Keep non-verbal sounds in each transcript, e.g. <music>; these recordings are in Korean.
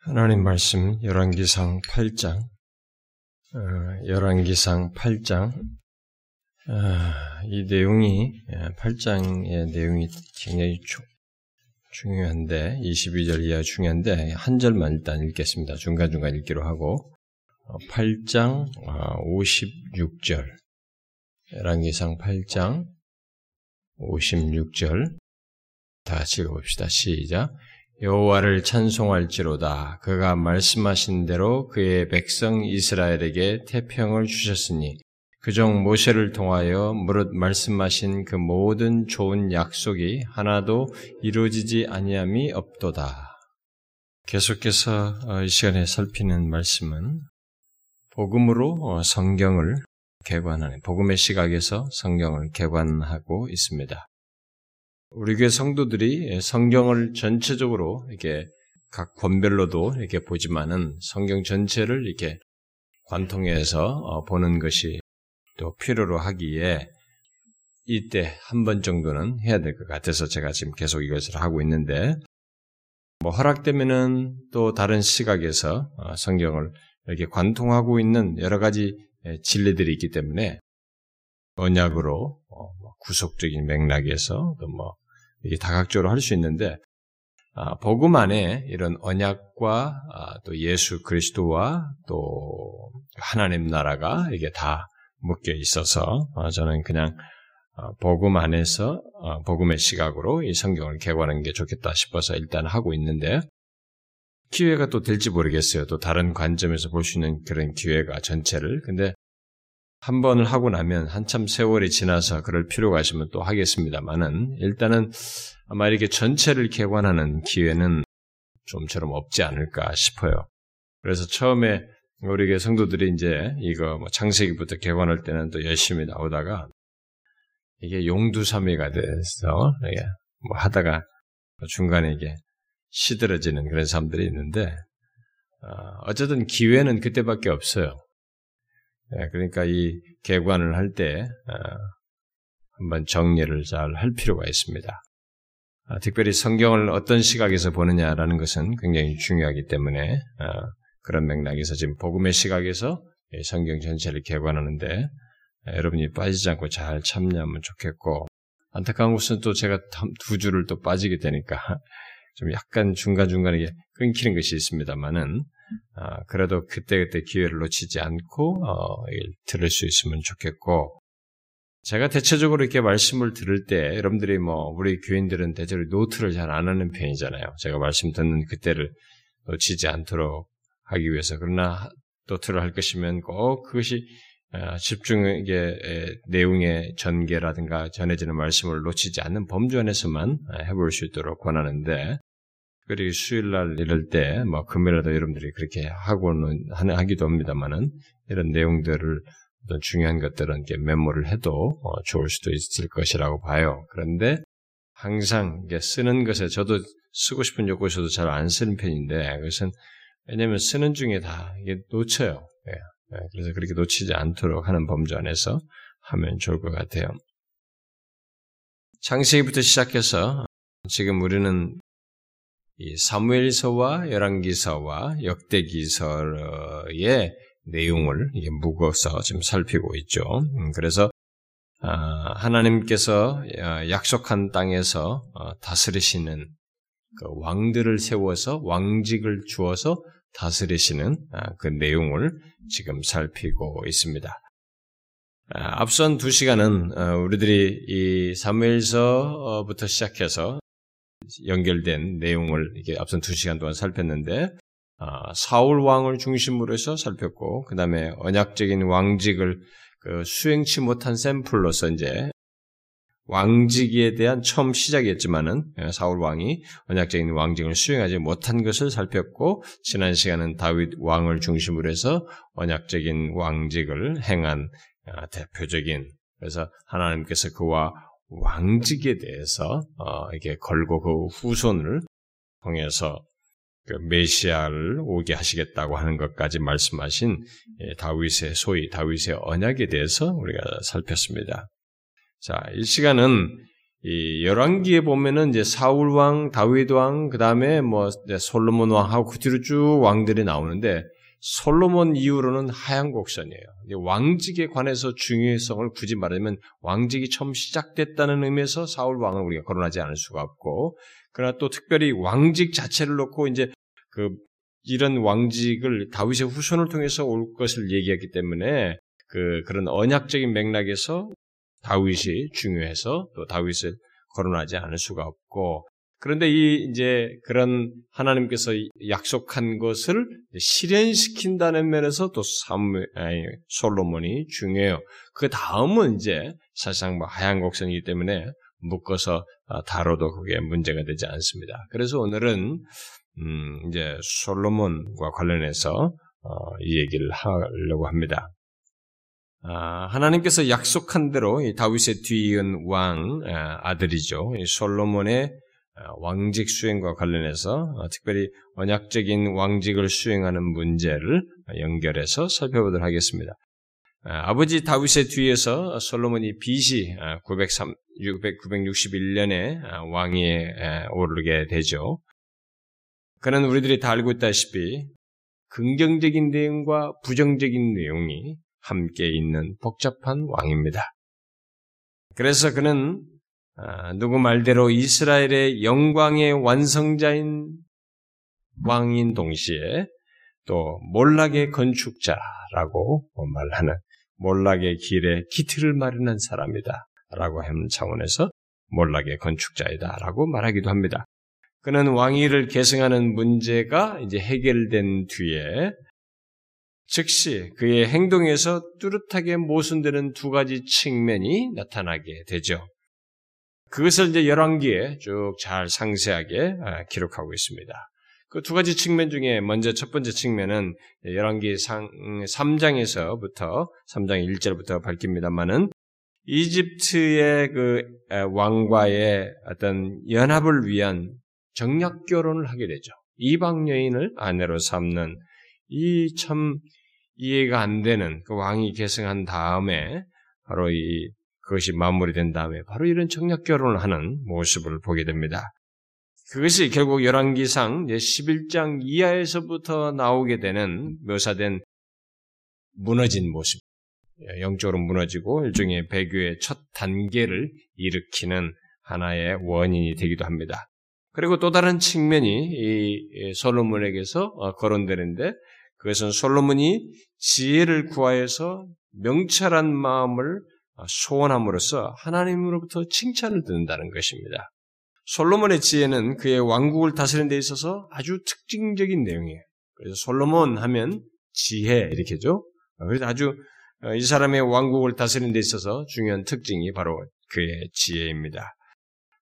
하나님 말씀 열왕기상 8장 어, 열왕기상 8장 어, 이 내용이 8장의 예, 내용이 굉장히 주, 중요한데 22절 이하 중요한데 한 절만 일단 읽겠습니다. 중간중간 읽기로 하고 8장 어, 56절 열왕기상 8장 56절 다 읽어봅시다. 시작 여호와를 찬송할지로다. 그가 말씀하신 대로 그의 백성 이스라엘에게 태평을 주셨으니 그종 모세를 통하여 무릇 말씀하신 그 모든 좋은 약속이 하나도 이루어지지 아니함이 없도다. 계속해서 어, 이 시간에 살피는 말씀은 복음으로 어, 성경을 개관하는 복음의 시각에서 성경을 개관하고 있습니다. 우리 교회 성도들이 성경을 전체적으로 이렇게 각 권별로도 이렇게 보지만은 성경 전체를 이렇게 관통해서 어, 보는 것이 또 필요로 하기에 이때 한 번 정도는 해야 될 것 같아서 제가 지금 계속 이것을 하고 있는데 뭐 허락되면은 또 다른 시각에서 어, 성경을 이렇게 관통하고 있는 여러 가지 진리들이 있기 때문에 언약으로 어, 뭐 구속적인 맥락에서 또뭐 이게 다각적으로 할 수 있는데 아, 복음 안에 이런 언약과 아, 또 예수 그리스도와 또 하나님 나라가 이게 다 묶여 있어서 아, 저는 그냥 아, 복음 안에서 아, 복음의 시각으로 이 성경을 개관하는 게 좋겠다 싶어서 일단 하고 있는데 기회가 또 될지 모르겠어요. 또 다른 관점에서 볼 수 있는 그런 기회가 전체를 근데 한 번을 하고 나면 한참 세월이 지나서 그럴 필요가 있으면 또 하겠습니다만은 일단은 아마 이렇게 전체를 개관하는 기회는 좀처럼 없지 않을까 싶어요. 그래서 처음에 우리 교 성도들이 이제 이거 뭐 창세기부터 개관할 때는 또 열심히 나오다가 이게 용두삼위가 돼서 뭐 하다가 중간에 이게 시들어지는 그런 사람들이 있는데 어, 어쨌든 기회는 그때밖에 없어요. 예, 그러니까 이 개관을 할때 어, 한번 정리를 잘 할 필요가 있습니다. 아, 특별히 성경을 어떤 시각에서 보느냐라는 것은 굉장히 중요하기 때문에 어, 그런 맥락에서 지금 복음의 시각에서 성경 전체를 개관하는데 여러분이 빠지지 않고 잘 참여하면 좋겠고 안타까운 것은 또 제가 두 줄을 또 빠지게 되니까 <laughs> 좀 약간 중간중간에 끊기는 것이 있습니다만은 아, 그래도 그때그때 기회를 놓치지 않고 어, 들을 수 있으면 좋겠고 제가 대체적으로 이렇게 말씀을 들을 때 여러분들이 뭐 우리 교인들은 대체로 노트를 잘 안 하는 편이잖아요. 제가 말씀 듣는 그때를 놓치지 않도록 하기 위해서 그러나 노트를 할 것이면 꼭 그것이 어, 집중의 내용의 전개라든가 전해지는 말씀을 놓치지 않는 범주 안에서만 해볼 수 있도록 권하는데 그리고 수요일 날 이럴 때, 뭐, 금요일에도 여러분들이 그렇게 하고는, 하기도 합니다만은, 이런 내용들을, 어떤 중요한 것들은 이렇게 메모를 해도 어, 좋을 수도 있을 것이라고 봐요. 그런데 항상 이게 쓰는 것에 저도 쓰고 싶은 욕구에서도 잘 안 쓰는 편인데, 그것은 왜냐면 쓰는 중에 다 이게 놓쳐요. 예. 예. 그래서 그렇게 놓치지 않도록 하는 범주 안에서 하면 좋을 것 같아요. 창세기부터 시작해서 지금 우리는 이 사무엘서와 열왕기서와 역대기서의 내용을 묶어서 지금 살피고 있죠. 음, 그래서 아, 하나님께서 아, 약속한 땅에서 어, 다스리시는 그 왕들을 세워서 왕직을 주어서 다스리시는 아, 그 내용을 지금 살피고 있습니다. 앞선 두 시간은 어, 우리들이 이 사무엘서부터 시작해서 연결된 내용을 이게 앞선 두 시간 동안 살폈는데 아, 사울 왕을 중심으로 해서 살폈고 그 다음에 언약적인 왕직을 그 수행치 못한 샘플로서 이제 왕직에 대한 처음 시작이었지만은 예, 사울 왕이 언약적인 왕직을 수행하지 못한 것을 살폈고 지난 시간은 다윗 왕을 중심으로 해서 언약적인 왕직을 행한 아, 대표적인 그래서 하나님께서 그와 왕직에 대해서 어, 이게 걸고 그 후손을 통해서 그 메시아를 오게 하시겠다고 하는 것까지 말씀하신 예, 다윗의 소위 다윗의 언약에 대해서 우리가 살폈습니다. 자, 이 시간은 이 열왕기에 보면은 이제 사울 왕, 다윗 왕, 그 다음에 뭐 솔로몬 왕하고 그 뒤로 쭉 왕들이 나오는데 솔로몬 이후로는 하얀 곡선이에요. 왕직에 관해서 중요성을 굳이 말하면 왕직이 처음 시작됐다는 의미에서 사울 왕을 우리가 거론하지 않을 수가 없고, 그러나 또 특별히 왕직 자체를 놓고 이제 그 이런 왕직을 다윗의 후손을 통해서 올 것을 얘기했기 때문에 그 그런 언약적인 맥락에서 다윗이 중요해서 또 다윗을 거론하지 않을 수가 없고 그런데 이 이제 그런 하나님께서 약속한 것을 실현시킨다는 면에서 또 사무, 아니, 솔로몬이 중요해요. 그 다음은 이제 사실상 뭐 하얀 곡선이기 때문에 묶어서 아, 다뤄도 그게 문제가 되지 않습니다. 그래서 오늘은 음, 이제 솔로몬과 관련해서 어, 이 얘기를 하려고 합니다. 아, 하나님께서 약속한 대로 다윗의 뒤이은 왕 아, 아들이죠. 솔로몬의 아, 왕직 수행과 관련해서 어, 특별히 언약적인 왕직을 수행하는 문제를 연결해서 살펴보도록 하겠습니다. 아버지 다윗의 뒤에서 솔로몬이 BC 903, 961년에 왕위에 오르게 되죠. 그는 우리들이 다 알고 있다시피 긍정적인 내용과 부정적인 내용이 함께 있는 복잡한 왕입니다. 그래서 그는 아, 누구 말대로 이스라엘의 영광의 완성자인 왕인 동시에 또 몰락의 건축자라고 말하는 몰락의 길에 기틀을 마련한 사람이다. 라고 하는 차원에서 몰락의 건축자이다라고 말하기도 합니다. 그는 왕위를 계승하는 문제가 이제 해결된 뒤에 즉시 그의 행동에서 뚜렷하게 모순되는 두 가지 측면이 나타나게 되죠. 그것을 이제 열왕기에 쭉 잘 상세하게 아, 기록하고 있습니다. 그 두 가지 측면 중에 먼저 첫 번째 측면은 열왕기 3장에서부터 3장 1절부터 밝힙니다만은 이집트의 그 왕과의 어떤 연합을 위한 정략 결혼을 하게 되죠. 이방 여인을 아내로 삼는 이 참 이해가 안 되는 그 왕이 계승한 다음에 바로 이 그것이 마무리된 다음에 바로 이런 정략 결혼을 하는 모습을 보게 됩니다. 그것이 결국 열왕기상 11장 이하에서부터 나오게 되는 묘사된 무너진 모습, 영적으로 무너지고 일종의 배교의 첫 단계를 일으키는 하나의 원인이 되기도 합니다. 그리고 또 다른 측면이 이 솔로몬에게서 어, 거론되는데 그것은 솔로몬이 지혜를 구하여서 명철한 마음을 어, 소원함으로써 하나님으로부터 칭찬을 듣는다는 것입니다. 솔로몬의 지혜는 그의 왕국을 다스리는 데 있어서 아주 특징적인 내용이에요. 그래서 솔로몬 하면 지혜 이렇게죠. 그래서 아주 어, 이 사람의 왕국을 다스리는 데 있어서 중요한 특징이 바로 그의 지혜입니다.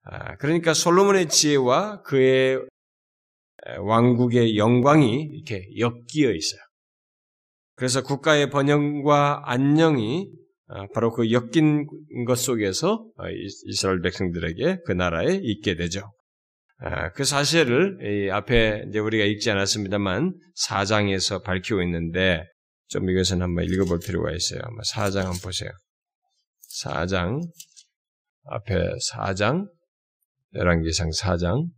아, 그러니까 솔로몬의 지혜와 그의 왕국의 영광이 이렇게 엮여 있어요. 그래서 국가의 번영과 안녕이 아, 바로 그 엮인 것 속에서 어, 이스라엘 백성들에게 그 나라에 있게 되죠. 아, 그 사실을 앞에 이제 우리가 읽지 않았습니다만 사장에서 밝히고 있는데 좀 이것은 한번 읽어볼 필요가 있어요. 한번 사장 한번 보세요. 사장 앞에 사장 열왕기상 4장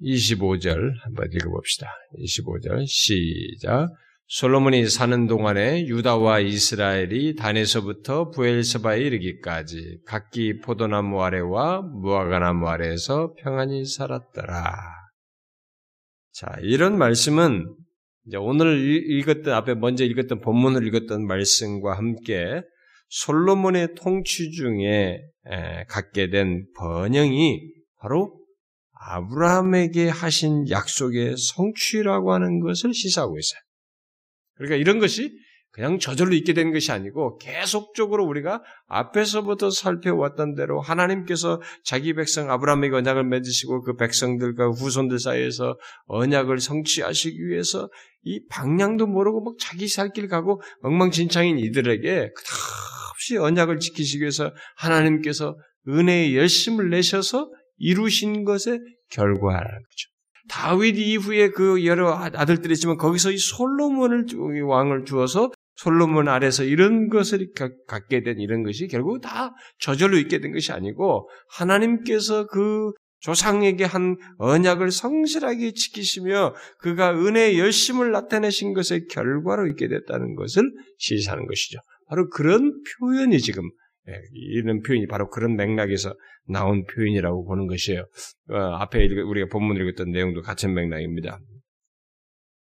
25절 한번 읽어봅시다. 25절 시작. 솔로몬이 사는 동안에 유다와 이스라엘이 단에서부터 부엘세바에 이르기까지 각기 포도나무 아래와 무화과나무 아래에서 평안히 살았더라. 자, 이런 말씀은 이제 오늘 읽었던 앞에 먼저 읽었던 본문을 읽었던 말씀과 함께 솔로몬의 통치 중에 갖게 된 번영이 바로 아브라함에게 하신 약속의 성취라고 하는 것을 시사하고 있어요. 그러니까 이런 것이 그냥 저절로 있게 된 것이 아니고 계속적으로 우리가 앞에서부터 살펴왔던 대로 하나님께서 자기 백성 아브라함에게 언약을 맺으시고 그 백성들과 후손들 사이에서 언약을 성취하시기 위해서 이 방향도 모르고 막 자기 살 길 가고 엉망진창인 이들에게 끝없이 언약을 지키시기 위해서 하나님께서 은혜의 열심을 내셔서 이루신 것의 결과라는 거죠. 다윗 이후에 그 여러 아들들이 있지만 거기서 이 솔로몬을 왕을 주어서 솔로몬 아래서 이런 것을 갖게 된 이런 것이 결국 다 저절로 있게 된 것이 아니고 하나님께서 그 조상에게 한 언약을 성실하게 지키시며 그가 은혜의 열심을 나타내신 것의 결과로 있게 됐다는 것을 시사하는 것이죠. 바로 그런 표현이 지금 예, 이런 표현이 바로 그런 맥락에서 나온 표현이라고 보는 것이에요. 어, 앞에 우리가 본문 읽었던 내용도 같은 맥락입니다.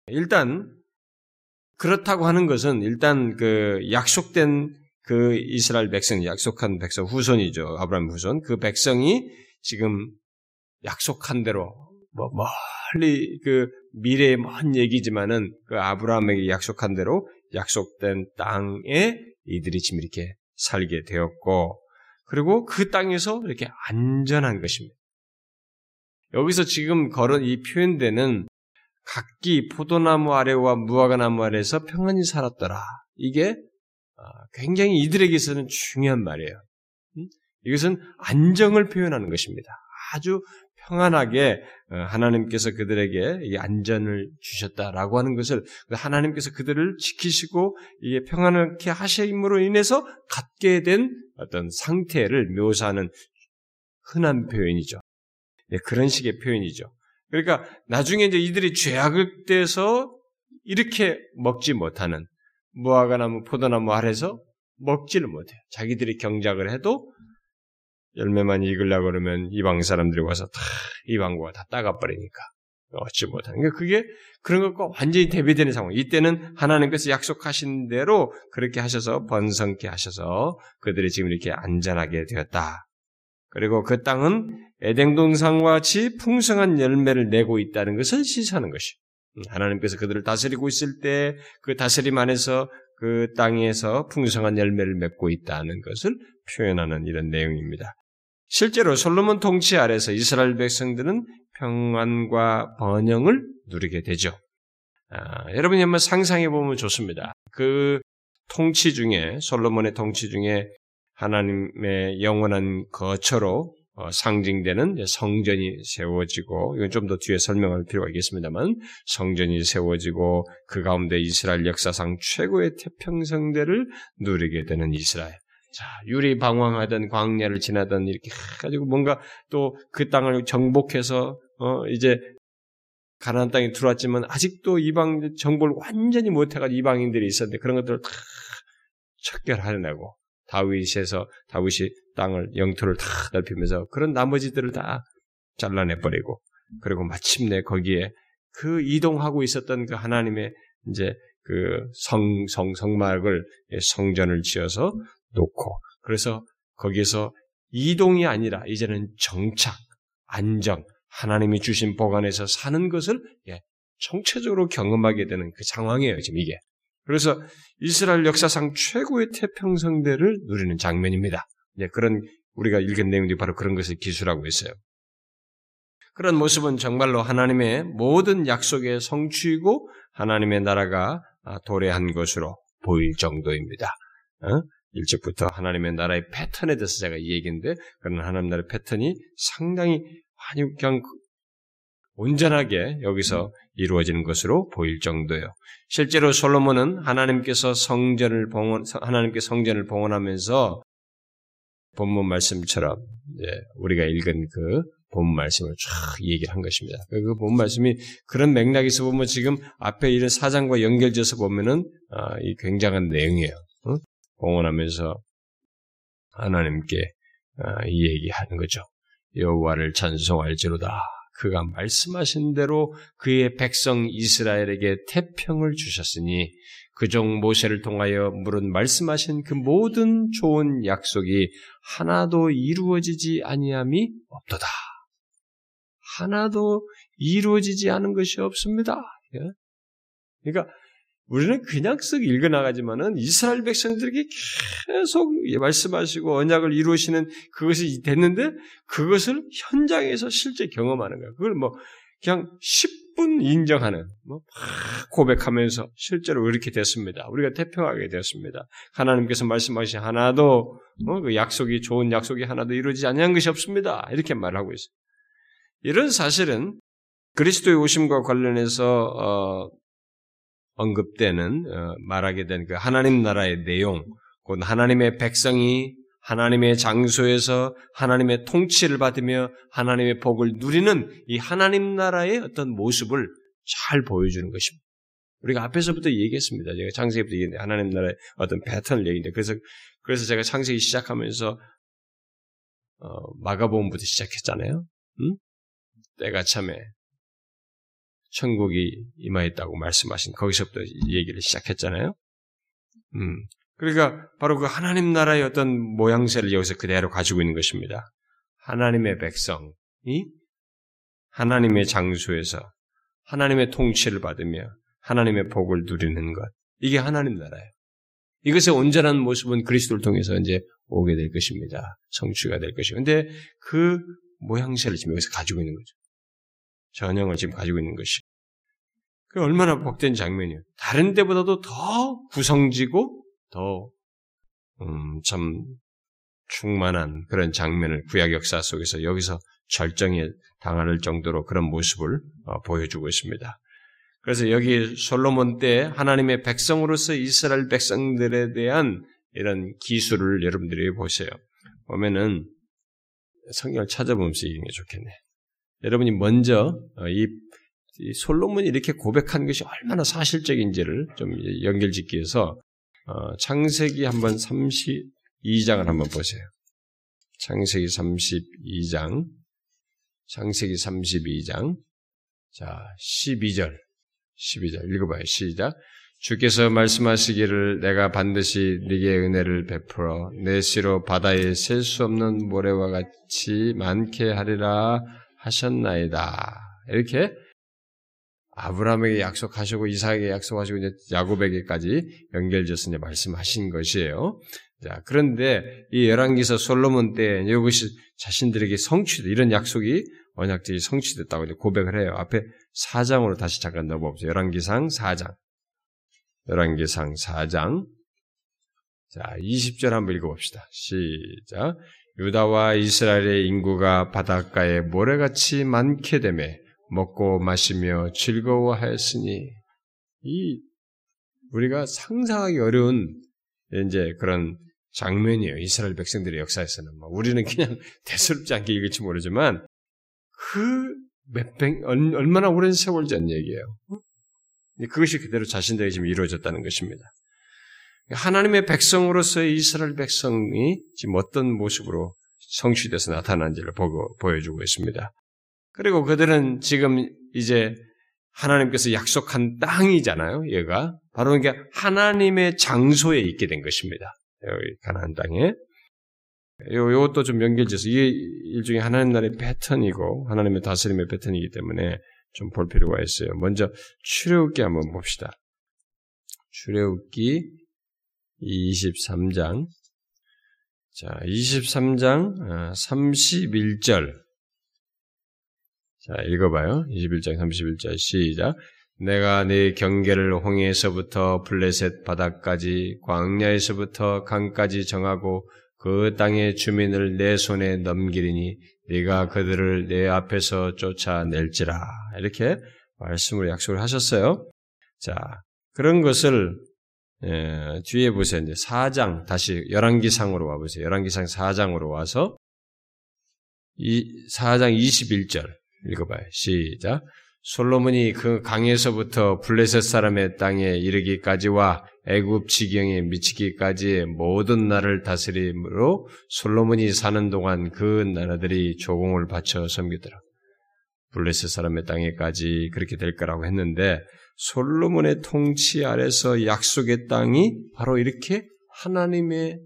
일단 그렇다고 하는 것은 일단 그 약속된 그 이스라엘 백성, 약속한 백성 후손이죠. 아브라함 후손. 그 백성이 지금 약속한 대로 뭐 멀리 그 미래의 먼 얘기지만은 그 아브라함에게 약속한 대로 약속된 땅에 이들이 지금 이렇게 살게 되었고 그리고 그 땅에서 이렇게 안전한 것입니다. 여기서 지금 걸은 이 표현되는 각기 포도나무 아래와 무화과나무 아래에서 평안히 살았더라. 이게 아, 굉장히 이들에게서는 중요한 말이에요. 이것은 안정을 표현하는 것입니다. 아주 평안하게 어, 하나님께서 그들에게 이 안전을 주셨다라고 하는 것을 하나님께서 그들을 지키시고 이게 평안하게 하심으로 인해서 갖게 된 어떤 상태를 묘사하는 흔한 표현이죠. 네, 그런 식의 표현이죠. 그러니까 나중에 이제 이들이 죄악을 떼서 이렇게 먹지 못하는 무화과나무, 포도나무 아래서 먹지를 못해요. 자기들이 경작을 해도 열매만 익으려고 그러면 이방 사람들이 와서 다 이방과 다 따가버리니까 얻지 못하는 게 그게 그런 것과 완전히 대비되는 상황. 이때는 하나님께서 약속하신 대로 그렇게 하셔서 번성케 하셔서 그들이 지금 이렇게 안전하게 되었다. 그리고 그 땅은 에덴 동산과 같이 풍성한 열매를 내고 있다는 것을 시사하는 것이. 하나님께서 그들을 다스리고 있을 때 그 다스림 안에서 그 땅에서 풍성한 열매를 맺고 있다는 것을 표현하는 이런 내용입니다. 실제로 솔로몬 통치 아래서 이스라엘 백성들은 평안과 번영을 누리게 되죠. 아, 여러분이 한번 상상해 보면 좋습니다. 그 통치 중에 솔로몬의 통치 중에 하나님의 영원한 거처로 어, 상징되는 성전이 세워지고 이건 좀 더 뒤에 설명할 필요가 있겠습니다만 성전이 세워지고 그 가운데 이스라엘 역사상 최고의 태평성대를 누리게 되는 이스라엘. 자, 유리 방황하던 광야를 지나던 이렇게 가지고 뭔가 또 그 땅을 정복해서 어 이제 가나안 땅에 들어왔지만 아직도 이방 정복을 완전히 못해가지고 이방인들이 있었는데 그런 것들을 다 척결하려고 다윗에서 다윗이 땅을 영토를 다 넓히면서 그런 나머지들을 다 잘라내 버리고 그리고 마침내 거기에 그 이동하고 있었던 그 하나님의 이제 그 성, 성, 성막을 성전을 지어서 놓고 그래서 거기에서 이동이 아니라 이제는 정착, 안정, 하나님이 주신 보관에서 사는 것을 예, 총체적으로 경험하게 되는 그 상황이에요, 지금 이게. 그래서 이스라엘 역사상 최고의 태평성대를 누리는 장면입니다. 예, 그런 우리가 읽은 내용들이 바로 그런 것을 기술하고 있어요. 그런 모습은 정말로 하나님의 모든 약속의 성취이고 하나님의 나라가 도래한 것으로 보일 정도입니다. 어? 일찍부터 하나님의 나라의 패턴에 대해서 제가 얘기했는데 그런 하나님 나라의 패턴이 상당히 아니 그냥 온전하게 여기서 이루어지는 것으로 보일 정도예요. 실제로 솔로몬은 하나님께서 성전을 봉헌 하나님께 성전을 봉헌하면서 본문 말씀처럼 우리가 읽은 그본 말씀을 쫙 얘기를 한 것입니다. 그본 말씀이 그런 맥락에서 보면 지금 앞에 이런 사장과 연결돼서 보면은 아, 이 굉장한 내용이에요. 공헌하면서 하나님께 아, 이 얘기하는 거죠. 여호와를 찬송할지로다. 그가 말씀하신 대로 그의 백성 이스라엘에게 태평을 주셨으니 그 종 모세를 통하여 물은 말씀하신 그 모든 좋은 약속이 하나도 이루어지지 아니함이 없도다. 하나도 이루어지지 않은 것이 없습니다. 예? 그러니까 우리는 그냥 쓱 읽어나가지만은 이스라엘 백성들에게 계속 말씀하시고 언약을 이루시는 그것이 됐는데 그것을 현장에서 실제 경험하는 거야. 그걸 뭐 그냥 10분 인정하는, 뭐 고백하면서 실제로 이렇게 됐습니다. 우리가 태평하게 되었습니다. 하나님께서 말씀하신 하나도 뭐 그 약속이 좋은 약속이 하나도 이루어지지 않는 것이 없습니다. 이렇게 말하고 있어요. 이런 사실은 그리스도의 오심과 관련해서 어, 언급되는 어, 말하게 된 그 하나님 나라의 내용, 곧 하나님의 백성이 하나님의 장소에서 하나님의 통치를 받으며 하나님의 복을 누리는 이 하나님 나라의 어떤 모습을 잘 보여주는 것입니다. 우리가 앞에서부터 얘기했습니다. 제가 창세기부터 얘기했는데 하나님 나라의 어떤 패턴을 얘기했는데 그래서 그래서 제가 창세기 시작하면서 어, 마가복음부터 시작했잖아요. 응? 때가 참에 천국이 임하였다고 말씀하신 거기서부터 얘기를 시작했잖아요. 음. 그러니까 바로 그 하나님 나라의 어떤 모양새를 여기서 그대로 가지고 있는 것입니다. 하나님의 백성이 하나님의 장소에서 하나님의 통치를 받으며 하나님의 복을 누리는 것. 이게 하나님 나라예요. 이것의 온전한 모습은 그리스도를 통해서 이제 오게 될 것입니다. 성취가 될 것이고. 근데 그 모양새를 지금 여기서 가지고 있는 거죠. 전형을 지금 가지고 있는 것이. 그 얼마나 복된 장면이에요. 다른 데보다도 더 구성지고 더, 음, 참 충만한 그런 장면을 구약 역사 속에서 여기서 절정에 당할 정도로 그런 모습을 어, 보여주고 있습니다. 그래서 여기 솔로몬 때 하나님의 백성으로서 이스라엘 백성들에 대한 이런 기술을 여러분들이 보세요. 보면은 성경을 찾아보면서 이런 게 좋겠네. 여러분이 먼저 어, 이, 이 솔로몬이 이렇게 고백한 것이 얼마나 사실적인지를 좀 연결짓기 위해서 어, 창세기 한번 32장을 한번 보세요. 창세기 32장, 창세기 32장, 자 12절, 12절 읽어봐요. 시작. 주께서 말씀하시기를 내가 반드시 네게 은혜를 베풀어 내 씨로 바다에 셀 수 없는 모래와 같이 많게 하리라 하셨나이다. 이렇게 아브라함에게 약속하시고 이삭에게 약속하시고 이제 야곱에게까지 연결져서 이제 말씀하신 것이에요. 자, 그런데 이 열왕기서 솔로몬 때 이것이 자신들에게 성취돼 이런 약속이 언약들이 성취됐다고 이제 고백을 해요. 앞에 4장으로 다시 잠깐 넣어봅시다. 열왕기상 4장. 열왕기상 4장. 자, 20절 한번 읽어봅시다. 시작. 유다와 이스라엘의 인구가 바닷가에 모래같이 많게 되매 먹고 마시며 즐거워하였으니 이 우리가 상상하기 어려운 이제 그런 장면이에요. 이스라엘 백성들의 역사에서는 뭐 우리는 그냥 <laughs> 대수롭지 않게 읽을지 모르지만 그 몇백 얼마나 오랜 세월 전 얘기예요. 그것이 그대로 자신들에게 지금 이루어졌다는 것입니다. 하나님의 백성으로서의 이스라엘 백성이 지금 어떤 모습으로 성취돼서 나타난지를 보고 보여주고 있습니다. 그리고 그들은 지금 이제 하나님께서 약속한 땅이잖아요. 얘가 바로 이게 하나님의 장소에 있게 된 것입니다. 여기 가나안 땅에 요 요것도 좀 연결돼서 이게 일종의 하나님 나라의 패턴이고 하나님의 다스림의 패턴이기 때문에 좀 볼 필요가 있어요. 먼저 출애굽기 한번 봅시다. 출애굽기 23장 자 23장 31절 자, 읽어봐요. 21장 31절 시작. 내가 네 경계를 홍해에서부터 블레셋 바다까지 광야에서부터 강까지 정하고 그 땅의 주민을 내 손에 넘기리니 네가 그들을 내 앞에서 쫓아낼지라 이렇게 말씀을 약속을 하셨어요. 자 그런 것을 예, 뒤에 보세요. 이제 4장 다시 열왕기상으로 와 보세요. 열왕기상 4장으로 와서 이 4장 21절 읽어봐요. 시작. 솔로몬이 그 강에서부터 블레셋 사람의 땅에 이르기까지와 애굽 지경에 미치기까지의 모든 나라를 다스림으로 솔로몬이 사는 동안 그 나라들이 조공을 바쳐 섬기더라. 블레셋 사람의 땅에까지 그렇게 될 거라고 했는데 솔로몬의 통치 아래서 약속의 땅이 바로 이렇게 하나님의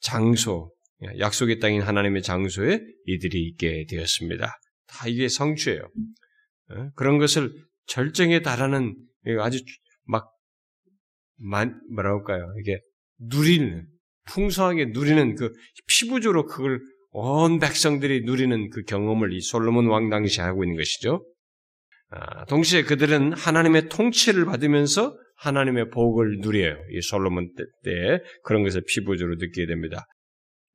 장소, 약속의 땅인 하나님의 장소에 이들이 있게 되었습니다. 다 이게 성취예요. 어? 그런 것을 절정에 달하는 아주 막 만, 뭐라 할까요? 이게 누리는 풍성하게 누리는 그 피부적으로 그걸 온 백성들이 누리는 그 경험을 이 솔로몬 왕 당시 하고 있는 것이죠. 아, 동시에 그들은 하나님의 통치를 받으면서 하나님의 복을 누려요. 이 솔로몬 때, 때 그런 것을 피부적으로 느끼게 됩니다.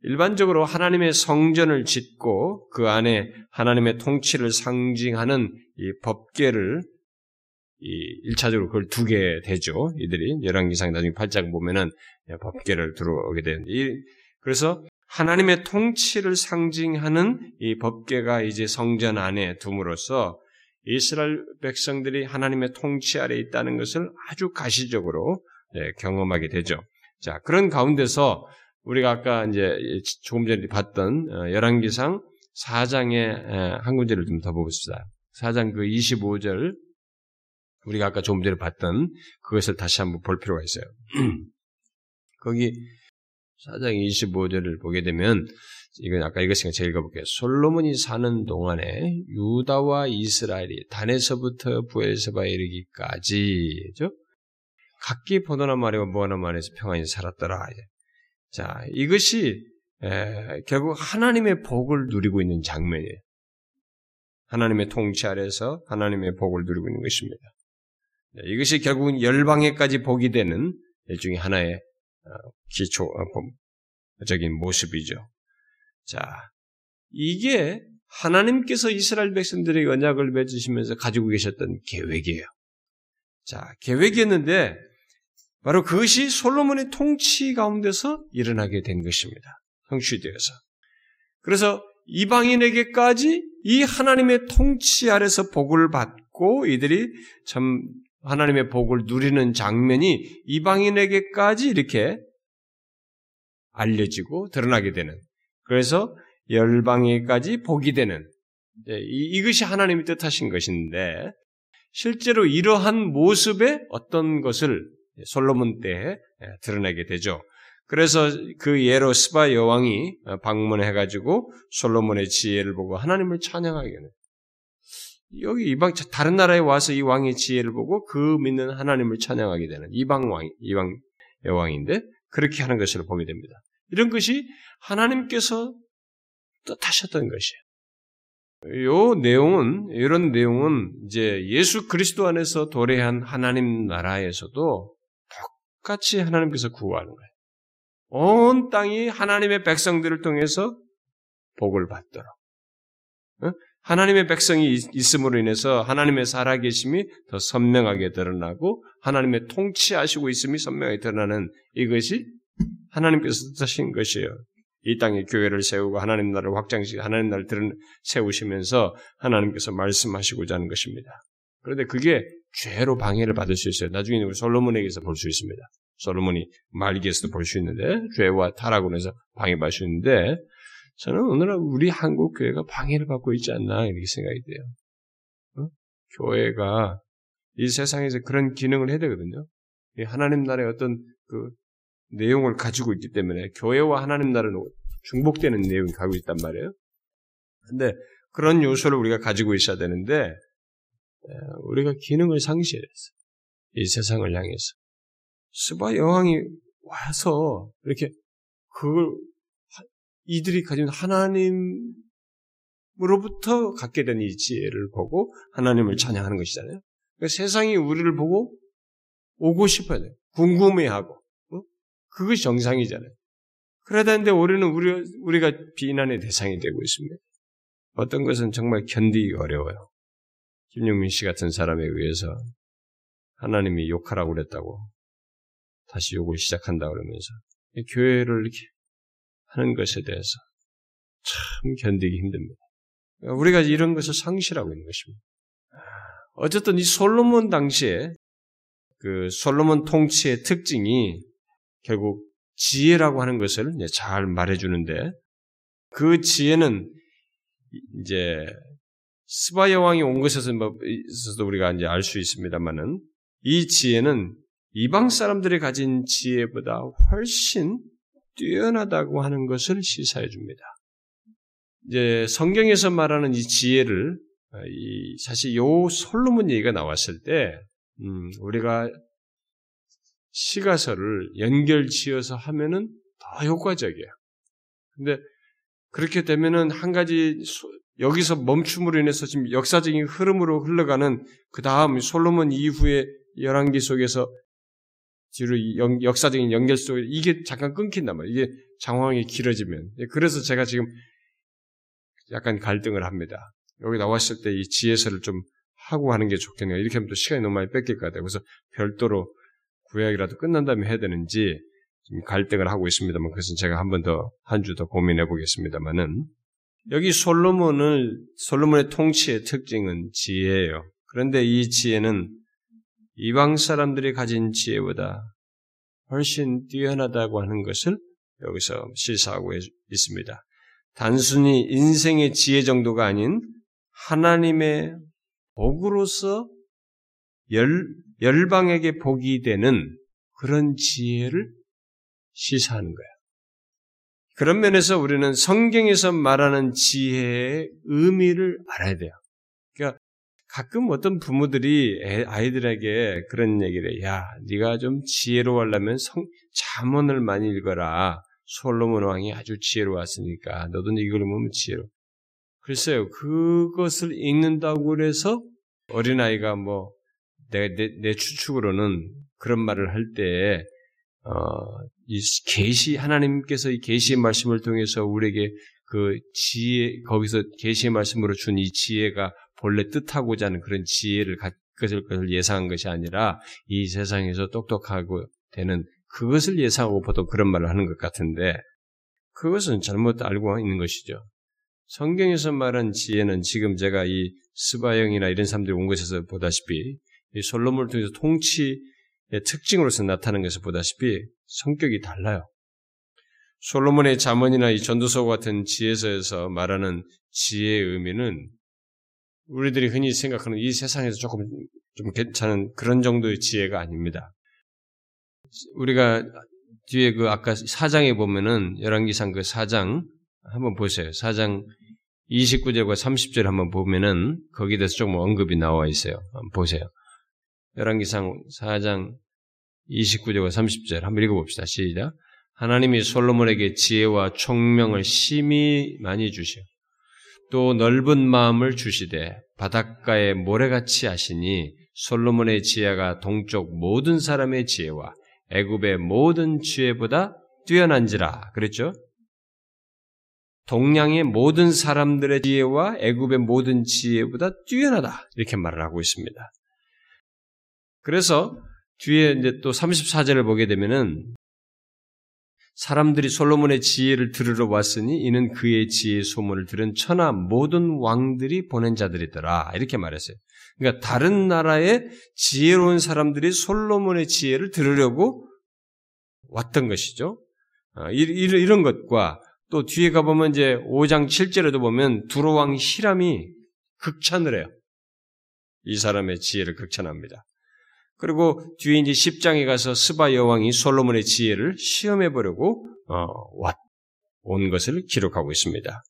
일반적으로 하나님의 성전을 짓고 그 안에 하나님의 통치를 상징하는 이 법계를 이 1차적으로 그걸 두게 되죠. 이들이 열왕기상 나중에 8장 보면은 법계를 들어오게 된 이, 그래서 하나님의 통치를 상징하는 이 법계가 이제 성전 안에 둠으로써 이스라엘 백성들이 하나님의 통치 아래 있다는 것을 아주 가시적으로 네, 경험하게 되죠. 자, 그런 가운데서 우리가 아까 이제 조금 전에 봤던 어, 열왕기상 4장의 한 군데를 좀 더 보겠습니다. 4장 그 25절 우리가 아까 조금 전에 봤던 그것을 다시 한번 볼 필요가 있어요. <clears throat> 거기 4장 25절을 보게 되면 이건 아까 읽었으니까 제가 읽어볼게요. 솔로몬이 사는 동안에 유다와 이스라엘이 단에서부터 부엘세바에 이르기까지 죠 각기 보도나 말이와 무하나 말에서 평안히 살았더라. 자, 이것이 에, 결국 하나님의 복을 누리고 있는 장면이에요. 하나님의 통치 아래서 하나님의 복을 누리고 있는 것입니다. 네, 이것이 결국은 열방에까지 복이 되는 일종의 하나의 어, 기초적인 어, 모습이죠. 자, 이게 하나님께서 이스라엘 백성들에게 언약을 맺으시면서 가지고 계셨던 계획이에요. 자, 계획이었는데 바로 그것이 솔로몬의 통치 가운데서 일어나게 된 것입니다. 성취되어서. 그래서 이방인에게까지 이 하나님의 통치 아래서 복을 받고 이들이 참 하나님의 복을 누리는 장면이 이방인에게까지 이렇게 알려지고 드러나게 되는. 그래서 열방에까지 복이 되는. 이것이 하나님이 뜻하신 것인데, 실제로 이러한 모습의 어떤 것을 솔로몬 때에 드러내게 되죠. 그래서 그 예로 스바 여왕이 방문해가지고 솔로몬의 지혜를 보고 하나님을 찬양하게 되는. 여기 이방 다른 나라에 와서 이 왕의 지혜를 보고 그 믿는 하나님을 찬양하게 되는 이방 왕 이방 여왕인데 그렇게 하는 것을 보게 됩니다. 이런 것이 하나님께서 뜻하셨던 것이에요. 요 내용은 이런 내용은 이제 예수 그리스도 안에서 도래한 하나님 나라에서도 똑같이 하나님께서 구하는 거예요. 온 땅이 하나님의 백성들을 통해서 복을 받도록. 하나님의 백성이 있음으로 인해서 하나님의 살아계심이 더 선명하게 드러나고 하나님의 통치하시고 있음이 선명하게 드러나는 이것이 하나님께서 뜻하신 것이에요. 이 땅에 교회를 세우고 하나님 나라를 확장시키고 하나님 나라를 들은 세우시면서 하나님께서 말씀하시고자 하는 것입니다. 그런데 그게 죄로 방해를 받을 수 있어요. 나중에 우리 솔로몬에게서 볼 수 있습니다. 솔로몬이 말기에서도 볼 수 있는데 죄와 타락으로 해서 방해받을 수 있는데 저는 오늘날 우리 한국 교회가 방해를 받고 있지 않나 이렇게 생각이 돼요. 어? 교회가 이 세상에서 그런 기능을 해야 되거든요. 하나님 나라의 어떤 그 내용을 가지고 있기 때문에 교회와 하나님 나라는 중복되는 내용이 가지고 있단 말이에요. 근데 그런 요소를 우리가 가지고 있어야 되는데 우리가 기능을 상실했어. 이 세상을 향해서. 스바 여왕이 와서 이렇게 그걸 이들이 가진 하나님으로부터 갖게 된 이 지혜를 보고 하나님을 찬양하는 것이잖아요. 그러니까 세상이 우리를 보고 오고 싶어야 돼요. 궁금해하고. 어? 그것이 정상이잖아요. 그러다 는데 우리는 우리, 우리가 비난의 대상이 되고 있습니다. 어떤 것은 정말 견디기 어려워요. 김용민 씨 같은 사람에 의해서 하나님이 욕하라고 그랬다고 다시 욕을 시작한다 그러면서 교회를 이렇게 하는 것에 대해서 참 견디기 힘듭니다. 우리가 이런 것을 상실하고 있는 것입니다. 어쨌든 이 솔로몬 당시에 그 솔로몬 통치의 특징이 결국 지혜라고 하는 것을 잘 말해주는데 그 지혜는 이제 스바 여왕이 온 것에서 뭐 우리가 이제 알 수 있습니다만은 이 지혜는 이방 사람들이 가진 지혜보다 훨씬 뛰어나다고 하는 것을 시사해 줍니다. 이제 성경에서 말하는 이 지혜를 어, 이 사실 요 솔로몬 얘기가 나왔을 때 음, 우리가 시가서를 연결 지어서 하면은 더 효과적이에요. 근데 그렇게 되면은 한 가지 여기서 멈춤으로 인해서 지금 역사적인 흐름으로 흘러가는 그 다음 솔로몬 이후의 열왕기 속에서 뒤로 역사적인 연결 속에 이게 잠깐 끊긴단 말이에요. 이게 장황이 길어지면. 그래서 제가 지금 약간 갈등을 합니다. 여기 나왔을 때 이 지혜서를 좀 하고 하는 게 좋겠네요. 이렇게 하면 또 시간이 너무 많이 뺏길 것 같아요. 그래서 별도로 구약이라도 끝난 다음에 해야 되는지 갈등을 하고 있습니다만 그것은 제가 한 번 더 한 주 더 고민해 보겠습니다만은 여기 솔로몬을 솔로몬의 통치의 특징은 지혜예요. 그런데 이 지혜는 이방 사람들이 가진 지혜보다 훨씬 뛰어나다고 하는 것을 여기서 시사하고 있습니다. 단순히 인생의 지혜 정도가 아닌 하나님의 복으로서 열, 열방에게 복이 되는 그런 지혜를 시사하는 거야. 그런 면에서 우리는 성경에서 말하는 지혜의 의미를 알아야 돼요. 그러니까 가끔 어떤 부모들이 아이들에게 그런 얘기를 해. 야, 네가 좀 지혜로워하려면 성, 잠언을 많이 읽어라. 솔로몬 왕이 아주 지혜로웠으니까 너도 이걸 보면 지혜로. 글쎄요, 그것을 읽는다고 해서 어린아이가 뭐, 내, 내, 내 추측으로는 그런 말을 할 때, 어, 이 계시, 하나님께서 이 계시의 말씀을 통해서 우리에게 그 지혜, 거기서 계시의 말씀으로 준 이 지혜가 본래 뜻하고자 하는 그런 지혜를 갖을 것을 예상한 것이 아니라 이 세상에서 똑똑하고 되는 그것을 예상하고 보통 그런 말을 하는 것 같은데 그것은 잘못 알고 있는 것이죠. 성경에서 말한 지혜는 지금 제가 이 스바형이나 이런 사람들이 온 것에서 보다시피 이 솔로몬을 통해서 통치의 특징으로서 나타나는 것을 보다시피 성격이 달라요. 솔로몬의 자문이나 이 전도서 같은 지혜서에서 말하는 지혜의 의미는 우리들이 흔히 생각하는 이 세상에서 조금 좀 괜찮은 그런 정도의 지혜가 아닙니다. 우리가 뒤에 그 아까 사장에 보면은 열왕기상 그 사장 한번 보세요. 사장 29절과 30절 한번 보면은 거기에 대해서 조금 언급이 나와 있어요. 한번 보세요. 열왕기상 4장 29절과 30절 한번 읽어봅시다. 시작. 하나님이 솔로몬에게 지혜와 총명을 심히 많이 주시오. 또 넓은 마음을 주시되 바닷가에 모래같이 하시니 솔로몬의 지혜가 동쪽 모든 사람의 지혜와 애굽의 모든 지혜보다 뛰어난지라 그랬죠? 동양의 모든 사람들의 지혜와 애굽의 모든 지혜보다 뛰어나다. 이렇게 말을 하고 있습니다. 그래서 뒤에 이제 또 34절을 보게 되면은 사람들이 솔로몬의 지혜를 들으러 왔으니 이는 그의 지혜 소문을 들은 천하 모든 왕들이 보낸 자들이더라. 이렇게 말했어요. 그러니까 다른 나라의 지혜로운 사람들이 솔로몬의 지혜를 들으려고 왔던 것이죠. 아, 이런 것과 또 뒤에 가보면 이제 5장 7절에도 보면 두로왕 히람이 극찬을 해요. 이 사람의 지혜를 극찬합니다. 그리고 뒤에 이제 10장에 가서 스바 여왕이 솔로몬의 지혜를 시험해 보려고 어, 온 것을 기록하고 있습니다.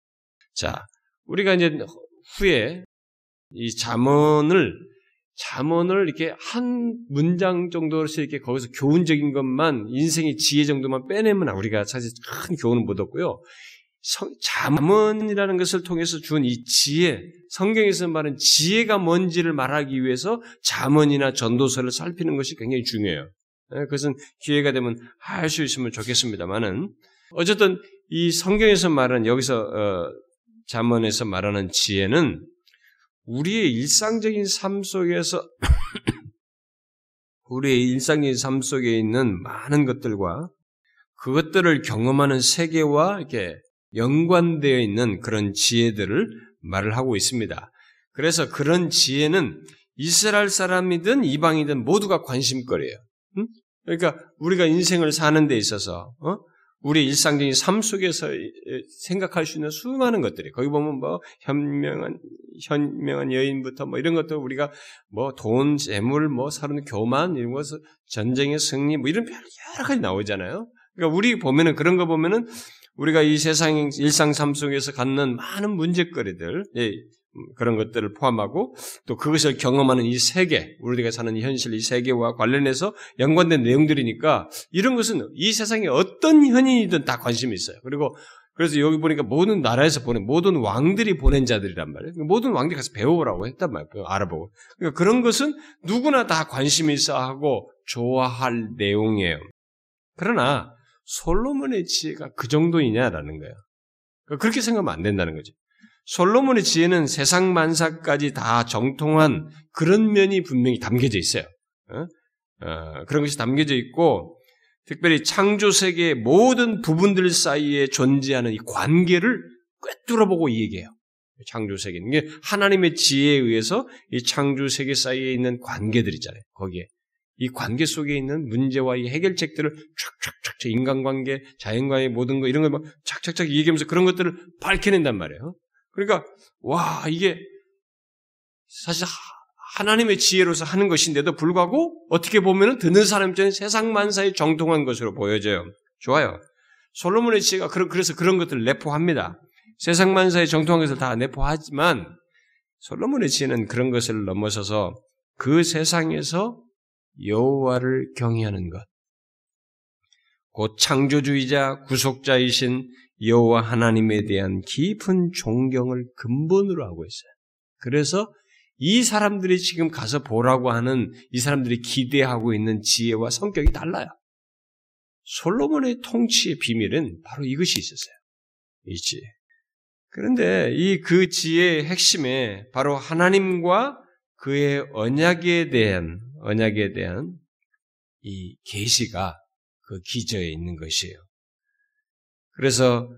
자, 우리가 이제 후에 이 잠언을 잠언을 이렇게 한 문장 정도로서 이렇게 거기서 교훈적인 것만 인생의 지혜 정도만 빼내면 우리가 사실 큰 교훈을 못 얻고요. 잠언이라는 것을 통해서 준 이 지혜, 성경에서 말하는 지혜가 뭔지를 말하기 위해서 잠언이나 전도서를 살피는 것이 굉장히 중요해요. 예, 그것은 기회가 되면 할 수 있으면 좋겠습니다만은 어쨌든 이 성경에서 말하는 여기서 어, 잠언에서 말하는 지혜는 우리의 일상적인 삶 속에서 <coughs> 우리의 일상적인 삶 속에 있는 많은 것들과 그것들을 경험하는 세계와 이렇게 연관되어 있는 그런 지혜들을 말을 하고 있습니다. 그래서 그런 지혜는 이스라엘 사람이든 이방이든 모두가 관심거리예요. 응? 그러니까 우리가 인생을 사는 데 있어서 어? 우리 일상적인 삶 속에서 생각할 수 있는 수많은 것들이 거기 보면 뭐 현명한 현명한 여인부터 뭐 이런 것들 우리가 뭐 돈, 재물, 뭐 사는 교만 이런 것을 전쟁의 승리 뭐 이런 여러 가지 나오잖아요. 그러니까 우리 보면은 그런 거 보면은 우리가 이 세상 일상 삶 속에서 갖는 많은 문제거리들 예, 그런 것들을 포함하고 또 그것을 경험하는 이 세계, 우리가 사는 현실 이 세계와 관련해서 연관된 내용들이니까 이런 것은 이 세상에 어떤 현인이든 다 관심이 있어요. 그리고 그래서 여기 보니까 모든 나라에서 보낸 모든 왕들이 보낸 자들이란 말이에요. 모든 왕들이 가서 배워보라고 했단 말이에요. 알아보고. 그러니까 그런 것은 누구나 다 관심이 있어 하고 좋아할 내용이에요. 그러나 솔로몬의 지혜가 그 정도이냐라는 거예요. 그러니까 그렇게 생각하면 안 된다는 거죠. 솔로몬의 지혜는 세상 만사까지 다 정통한 그런 면이 분명히 담겨져 있어요. 어? 어, 그런 것이 담겨져 있고 특별히 창조 세계의 모든 부분들 사이에 존재하는 이 관계를 꿰뚫어보고 얘기해요. 창조 세계는 하나님의 지혜에 의해서 이 창조 세계 사이에 있는 관계들 있잖아요. 거기에 이 관계 속에 있는 문제와 이 해결책들을 촥촥촥 인간관계, 자연과의 모든 거 이런 걸 막 착착착 얘기하면서 그런 것들을 밝혀낸단 말이에요. 그러니까 와 이게 사실 하나님의 지혜로서 하는 것인데도 불구하고 어떻게 보면 듣는 사람 입장에 세상 만사에 정통한 것으로 보여져요. 좋아요. 솔로몬의 지혜가 그래서 그런 것들을 내포합니다. 세상 만사에 정통한 것을 다 내포하지만 솔로몬의 지혜는 그런 것을 넘어서서 그 세상에서 여호와를 경외하는 것, 곧 창조주의자 구속자이신 여호와 하나님에 대한 깊은 존경을 근본으로 하고 있어요. 그래서 이 사람들이 지금 가서 보라고 하는 이 사람들이 기대하고 있는 지혜와 성격이 달라요. 솔로몬의 통치의 비밀은 바로 이것이 있었어요. 이 지혜. 그런데 이 그 지혜의 핵심에 바로 하나님과 그의 언약에 대한 언약에 대한 이 계시가 그 기저에 있는 것이에요. 그래서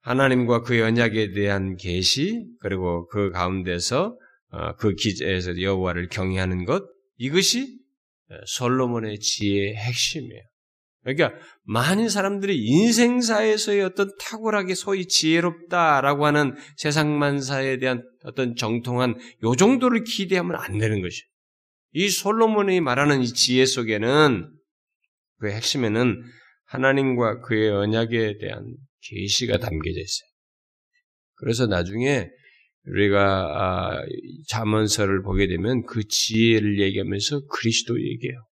하나님과 그의 언약에 대한 계시 그리고 그 가운데서 어, 그 기저에서 여호와를 경외하는 것 이것이 솔로몬의 지혜의 핵심이에요. 그러니까 많은 사람들이 인생사에서의 어떤 탁월하게 소위 지혜롭다라고 하는 세상만사에 대한 어떤 정통한 요 정도를 기대하면 안 되는 것이에요. 이 솔로몬이 말하는 이 지혜 속에는 그 핵심에는 하나님과 그의 언약에 대한 계시가 담겨져 있어요. 그래서 나중에 우리가 아, 잠언서를 보게 되면 그 지혜를 얘기하면서 그리스도 얘기해요.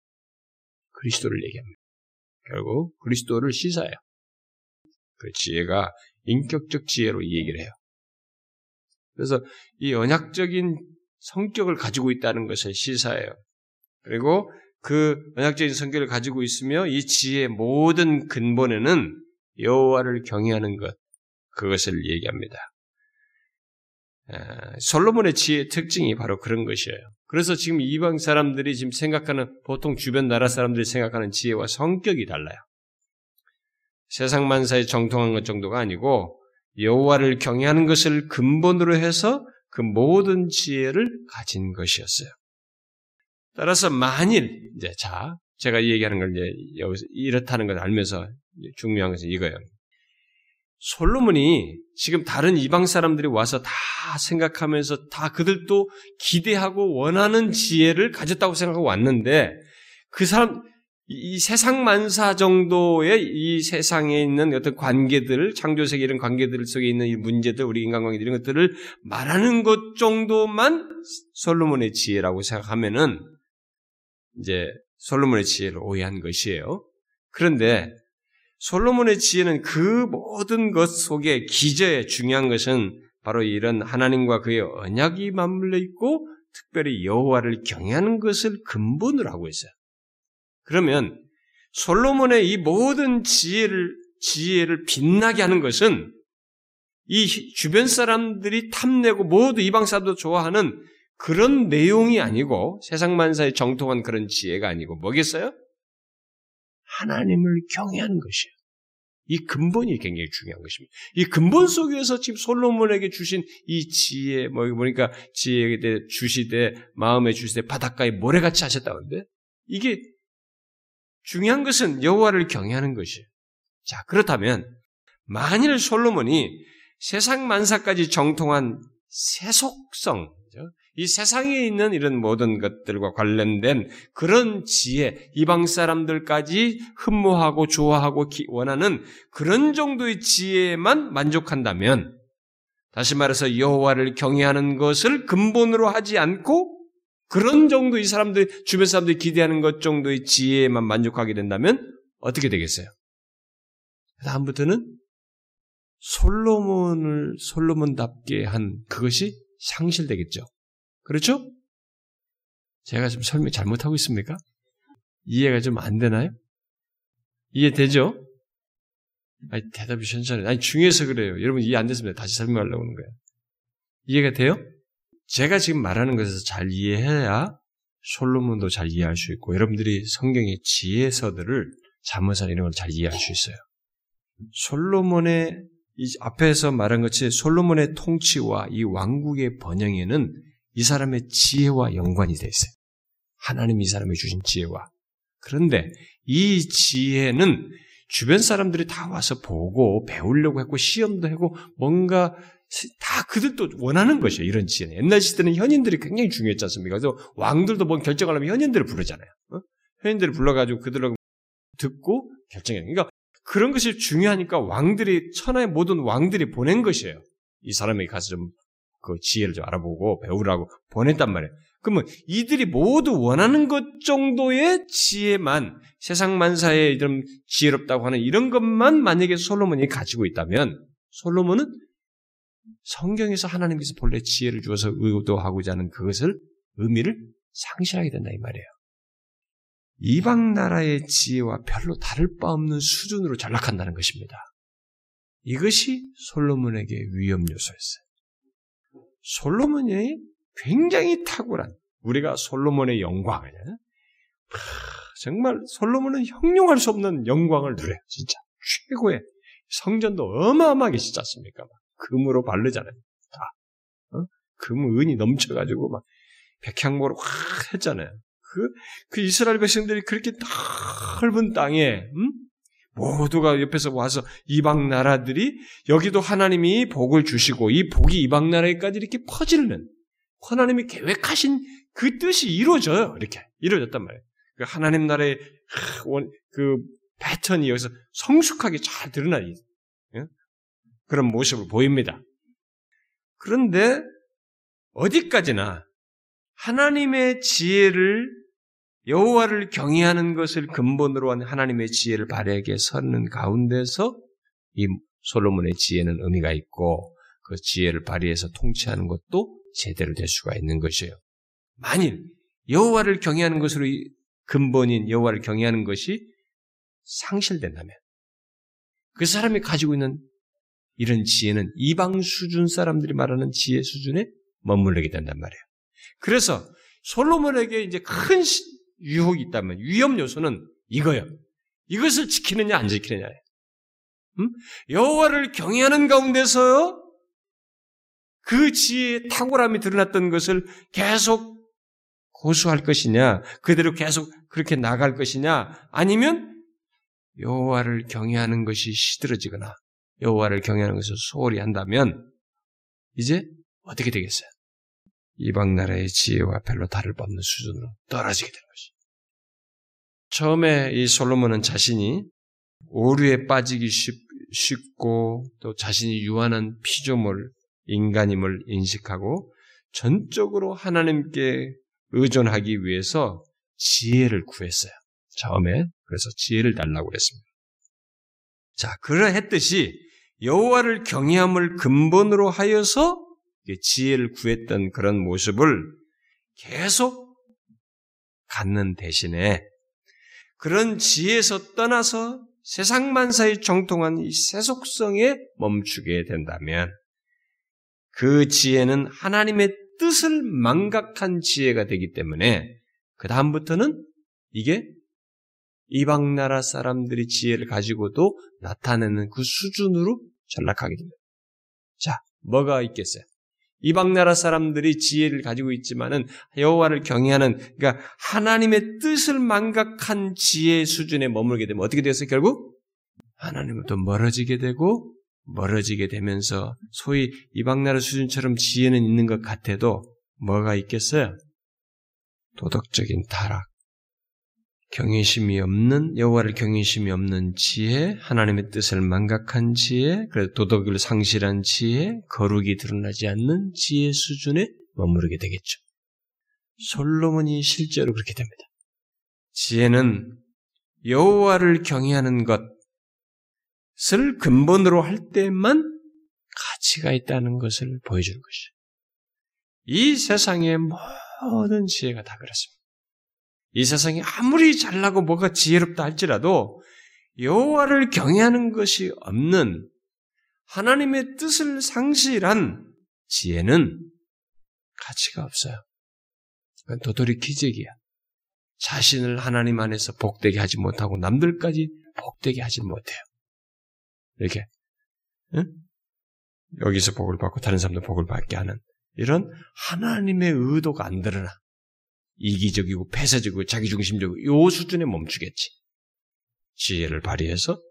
그리스도를 얘기합니다. 결국 그리스도를 시사해요. 그 지혜가 인격적 지혜로 얘기를 해요. 그래서 이 언약적인 성격을 가지고 있다는 것을 시사해요. 그리고 그 언약적인 성격을 가지고 있으며 이 지혜의 모든 근본에는 여호와를 경외하는 것 그것을 얘기합니다. 솔로몬의 지혜의 특징이 바로 그런 것이에요. 그래서 지금 이방 사람들이 지금 생각하는 보통 주변 나라 사람들이 생각하는 지혜와 성격이 달라요. 세상 만사에 정통한 것 정도가 아니고 여호와를 경외하는 것을 근본으로 해서 그 모든 지혜를 가진 것이었어요. 따라서 만일 이제 자 제가 얘기하는 걸 이제 여기서 이렇다는 걸 알면서 중요한 것은 이거예요. 솔로몬이 지금 다른 이방 사람들이 와서 다 생각하면서 다 그들도 기대하고 원하는 지혜를 가졌다고 생각하고 왔는데 그 사람 이 세상 만사 정도의 이 세상에 있는 어떤 관계들, 창조세계 이런 관계들 속에 있는 이 문제들, 우리 인간관계 이런 것들을 말하는 것 정도만 솔로몬의 지혜라고 생각하면은 이제 솔로몬의 지혜를 오해한 것이에요. 그런데 솔로몬의 지혜는 그 모든 것 속에 기저에 중요한 것은 바로 이런 하나님과 그의 언약이 맞물려 있고 특별히 여호와를 경외하는 것을 근본으로 하고 있어요. 그러면 솔로몬의 이 모든 지혜를 지혜를 빛나게 하는 것은 이 주변 사람들이 탐내고 모두 이방 사람도 좋아하는 그런 내용이 아니고 세상 만사에 정통한 그런 지혜가 아니고 뭐겠어요? 하나님을 경외하는 것이에요. 이 근본이 굉장히 중요한 것입니다. 이 근본 속에서 지금 솔로몬에게 주신 이 지혜, 뭐, 보니까 지혜에 대해 주시되, 마음에 주시되, 바닷가에 모래같이 하셨다는데, 이게 중요한 것은 여호와를 경외하는 것이에요. 자, 그렇다면, 만일 솔로몬이 세상 만사까지 정통한 세속성, 이 세상에 있는 이런 모든 것들과 관련된 그런 지혜, 이방 사람들까지 흠모하고 좋아하고 원하는 그런 정도의 지혜만 만족한다면, 다시 말해서 여호와를 경외하는 것을 근본으로 하지 않고 그런 정도 이 사람들 주변 사람들이 기대하는 것 정도의 지혜에만 만족하게 된다면 어떻게 되겠어요? 다음부터는 솔로몬을 솔로몬답게 한 그것이 상실되겠죠. 그렇죠? 제가 지금 설명 잘못하고 있습니까? 이해가 좀 안 되나요? 이해되죠? 아니, 대답이 천천히. 아니, 중요해서 그래요. 여러분 이해 안 됐으면 다시 설명하려고 하는 거예요. 이해가 돼요? 제가 지금 말하는 것에서 잘 이해해야 솔로몬도 잘 이해할 수 있고 여러분들이 성경의 지혜서들을 잠언사 이런 걸 잘 이해할 수 있어요. 솔로몬의 이 앞에서 말한 것이 솔로몬의 통치와 이 왕국의 번영에는 이 사람의 지혜와 연관이 돼 있어요. 하나님이 이 사람이 주신 지혜와. 그런데 이 지혜는 주변 사람들이 다 와서 보고 배우려고 했고 시험도 하고 뭔가 다 그들도 원하는 것이에요. 이런 지혜는. 옛날 시대는 현인들이 굉장히 중요했지 않습니까? 그래서 왕들도 뭔 결정하려면 현인들을 부르잖아요. 어? 현인들을 불러가지고 그들하고 듣고 결정해요. 그러니까 그런 것이 중요하니까 왕들이 천하의 모든 왕들이 보낸 것이에요. 이 사람에게 가서 좀 그 지혜를 좀 알아보고 배우라고 보냈단 말이에요. 그러면 이들이 모두 원하는 것 정도의 지혜만 세상 만사에 이런 지혜롭다고 하는 이런 것만 만약에 솔로몬이 가지고 있다면 솔로몬은 성경에서 하나님께서 본래 지혜를 주어서 의도하고자 하는 그것을 의미를 상실하게 된다 이 말이에요. 이방 나라의 지혜와 별로 다를 바 없는 수준으로 전락한다는 것입니다. 이것이 솔로몬에게 위험 요소였어요. 솔로몬이 굉장히 탁월한 우리가 솔로몬의 영광을 정말 솔로몬은 형용할 수 없는 영광을 누려요. 진짜 최고의 성전도 어마어마하게 짓지 않습니까? 금으로 바르잖아요. 다 어? 금 은이 넘쳐가지고 막 백향목으로 확 했잖아요. 그, 그 이스라엘 백성들이 그렇게 넓은 땅에, 음? 모두가 옆에서 와서 이방 나라들이 여기도 하나님이 복을 주시고 이 복이 이방 나라에까지 이렇게 퍼지는 하나님이 계획하신 그 뜻이 이루어져요. 이렇게 이루어졌단 말이에요. 그 하나님 나라의 그 패턴이 여기서 성숙하게 잘 드러나니 그런 모습을 보입니다. 그런데 어디까지나 하나님의 지혜를 여호와를 경외하는 것을 근본으로 한 하나님의 지혜를 발에게 서는 가운데서 이 솔로몬의 지혜는 의미가 있고 그 지혜를 발휘해서 통치하는 것도 제대로 될 수가 있는 것이에요. 만일 여호와를 경외하는 것으로 근본인 여호와를 경외하는 것이 상실된다면 그 사람이 가지고 있는 이런 지혜는 이방 수준 사람들이 말하는 지혜 수준에 머무르게 된단 말이에요. 그래서 솔로몬에게 이제 큰 유혹이 있다면 위험 요소는 이거예요. 이것을 지키느냐 안 지키느냐예요. 음? 여호와를 경외하는 가운데서 그 지혜의 탁월함이 드러났던 것을 계속 고수할 것이냐, 그대로 계속 그렇게 나갈 것이냐, 아니면 여호와를 경외하는 것이 시들어지거나 여호와를 경외하는 것을 소홀히 한다면 이제 어떻게 되겠어요? 이방 나라의 지혜와 별로 다를 바 없는 수준으로 떨어지게 되는 것이. 처음에 이 솔로몬은 자신이 오류에 빠지기 쉽, 쉽고 또 자신이 유한한 피조물, 인간임을 인식하고 전적으로 하나님께 의존하기 위해서 지혜를 구했어요. 처음에 그래서 지혜를 달라고 그랬습니다. 자, 그러했듯이 여호와를 경외함을 근본으로 하여서 지혜를 구했던 그런 모습을 계속 갖는 대신에 그런 지혜에서 떠나서 세상 만사에 정통한 이 세속성에 멈추게 된다면 그 지혜는 하나님의 뜻을 망각한 지혜가 되기 때문에 그 다음부터는 이게 이방 나라 사람들이 지혜를 가지고도 나타내는 그 수준으로 전락하게 됩니다. 자, 뭐가 있겠어요? 이방 나라 사람들이 지혜를 가지고 있지만은 여호와를 경외하는 그러니까 하나님의 뜻을 망각한 지혜 수준에 머물게 되면 어떻게 되었어요? 결국 하나님부터 멀어지게 되고 멀어지게 되면서 소위 이방 나라 수준처럼 지혜는 있는 것 같아도 뭐가 있겠어요? 도덕적인 타락, 경외심이 없는 여호와를 경외심이 없는 지혜, 하나님의 뜻을 망각한 지혜, 그래서 도덕을 상실한 지혜, 거룩이 드러나지 않는 지혜 수준에 머무르게 되겠죠. 솔로몬이 실제로 그렇게 됩니다. 지혜는 여호와를 경외하는 것을 근본으로 할 때만 가치가 있다는 것을 보여주는 것이죠. 이 세상의 모든 지혜가 다 그렇습니다. 이 세상이 아무리 잘나고 뭐가 지혜롭다 할지라도 여호와를 경외하는 것이 없는 하나님의 뜻을 상실한 지혜는 가치가 없어요. 그건 도토리 기적이야. 자신을 하나님 안에서 복되게 하지 못하고 남들까지 복되게 하지 못해요. 이렇게 응? 여기서 복을 받고 다른 사람도 복을 받게 하는 이런 하나님의 의도가 안 드러나 이기적이고 폐쇄적이고 자기중심적이고 요 수준에 멈추겠지. 지혜를 발휘해서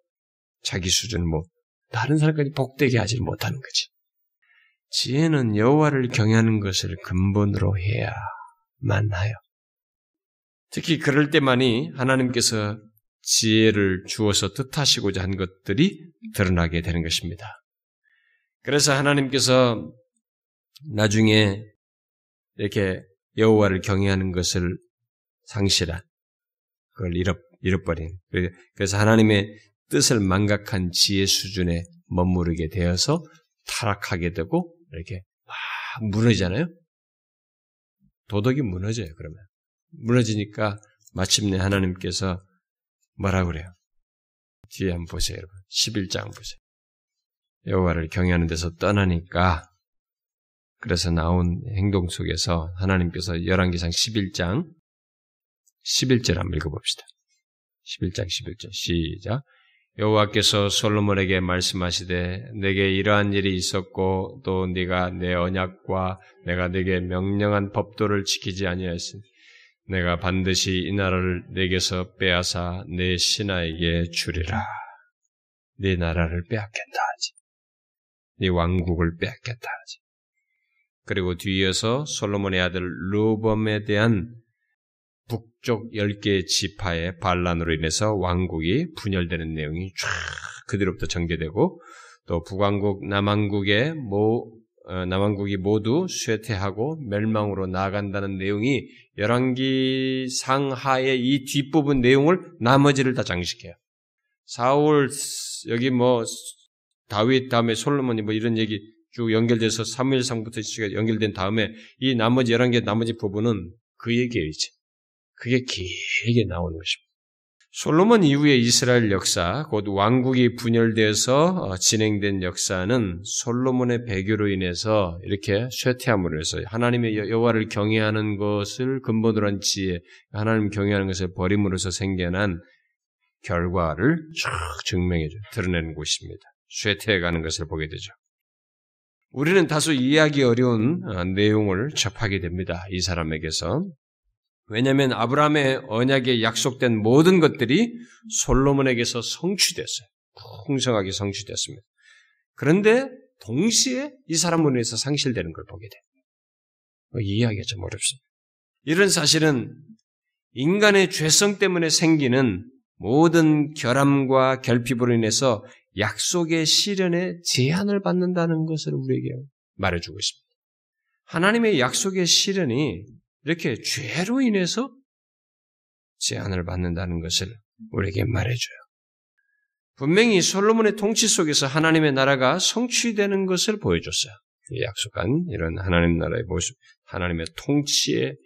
자기 수준을 뭐 다른 사람까지 복되게 하지 못하는 거지. 지혜는 여호와를 경외하는 것을 근본으로 해야만 하여. 특히 그럴 때만이 하나님께서 지혜를 주어서 뜻하시고자 한 것들이 드러나게 되는 것입니다. 그래서 하나님께서 나중에 이렇게 여호와를 경외하는 것을 상실한 그걸 잃어 잃어버린 그래서 하나님의 뜻을 망각한 지혜 수준에 머무르게 되어서 타락하게 되고 이렇게 막 무너지잖아요. 도덕이 무너져요. 그러면 무너지니까 마침내 하나님께서 뭐라 그래요? 뒤에 한번 보세요, 여러분. 11장 보세요. 여호와를 경외하는 데서 떠나니까 그래서 나온 행동 속에서 하나님께서 열왕기상 11장 11절 한번 읽어봅시다. 11장 11절 시작. 여호와께서 솔로몬에게 말씀하시되 내게 이러한 일이 있었고 또 네가 내 언약과 내가 네게 명령한 법도를 지키지 아니하였으니 내가 반드시 이 나라를 내게서 빼앗아 내 신하에게 주리라. 네 나라를 빼앗겠다 하지. 네 왕국을 빼앗겠다 하지. 그리고 뒤이어서 솔로몬의 아들 루범에 대한 북쪽 10개의 지파의 반란으로 인해서 왕국이 분열되는 내용이 쫙 그대로부터 전개되고 또 북왕국, 남왕국의 모, 어, 남왕국이 모두 쇠퇴하고 멸망으로 나아간다는 내용이 열왕기 상하의 이 뒷부분 내용을 나머지를 다 장식해요. 사울 여기 뭐 다윗 다음에 솔로몬이 뭐 이런 얘기 쭉 연결돼서 3일상부터 연결된 다음에 이 나머지 11개 나머지 부분은 그 얘기예요, 이제. 그게 길게 나오는 것입니다. 솔로몬 이후의 이스라엘 역사, 곧 왕국이 분열되어서 어, 진행된 역사는 솔로몬의 배교로 인해서 이렇게 쇠퇴함으로 해서 하나님의 여호와를 경외하는 것을 근본으로 한 지혜, 하나님 경외하는 것을 버림으로써 생겨난 결과를 쭉 증명해줘, 드러내는 곳입니다. 쇠퇴해가는 것을 보게 되죠. 우리는 다소 이해하기 어려운 어, 내용을 접하게 됩니다. 이 사람에게서. 왜냐하면 아브라함의 언약에 약속된 모든 것들이 솔로몬에게서 성취됐어요. 풍성하게 성취됐습니다. 그런데 동시에 이 사람을 위해서 상실되는 걸 보게 돼요. 뭐 이해하기가 좀 어렵습니다. 이런 사실은 인간의 죄성 때문에 생기는 모든 결함과 결핍으로 인해서 약속의 실현에 제한을 받는다는 것을 우리에게 말해주고 있습니다. 하나님의 약속의 실현이 이렇게 죄로 인해서 제한을 받는다는 것을 우리에게 말해줘요. 분명히 솔로몬의 통치 속에서 하나님의 나라가 성취되는 것을 보여줬어요. 약속한 이런 하나님 나라의 모습, 하나님의 통치의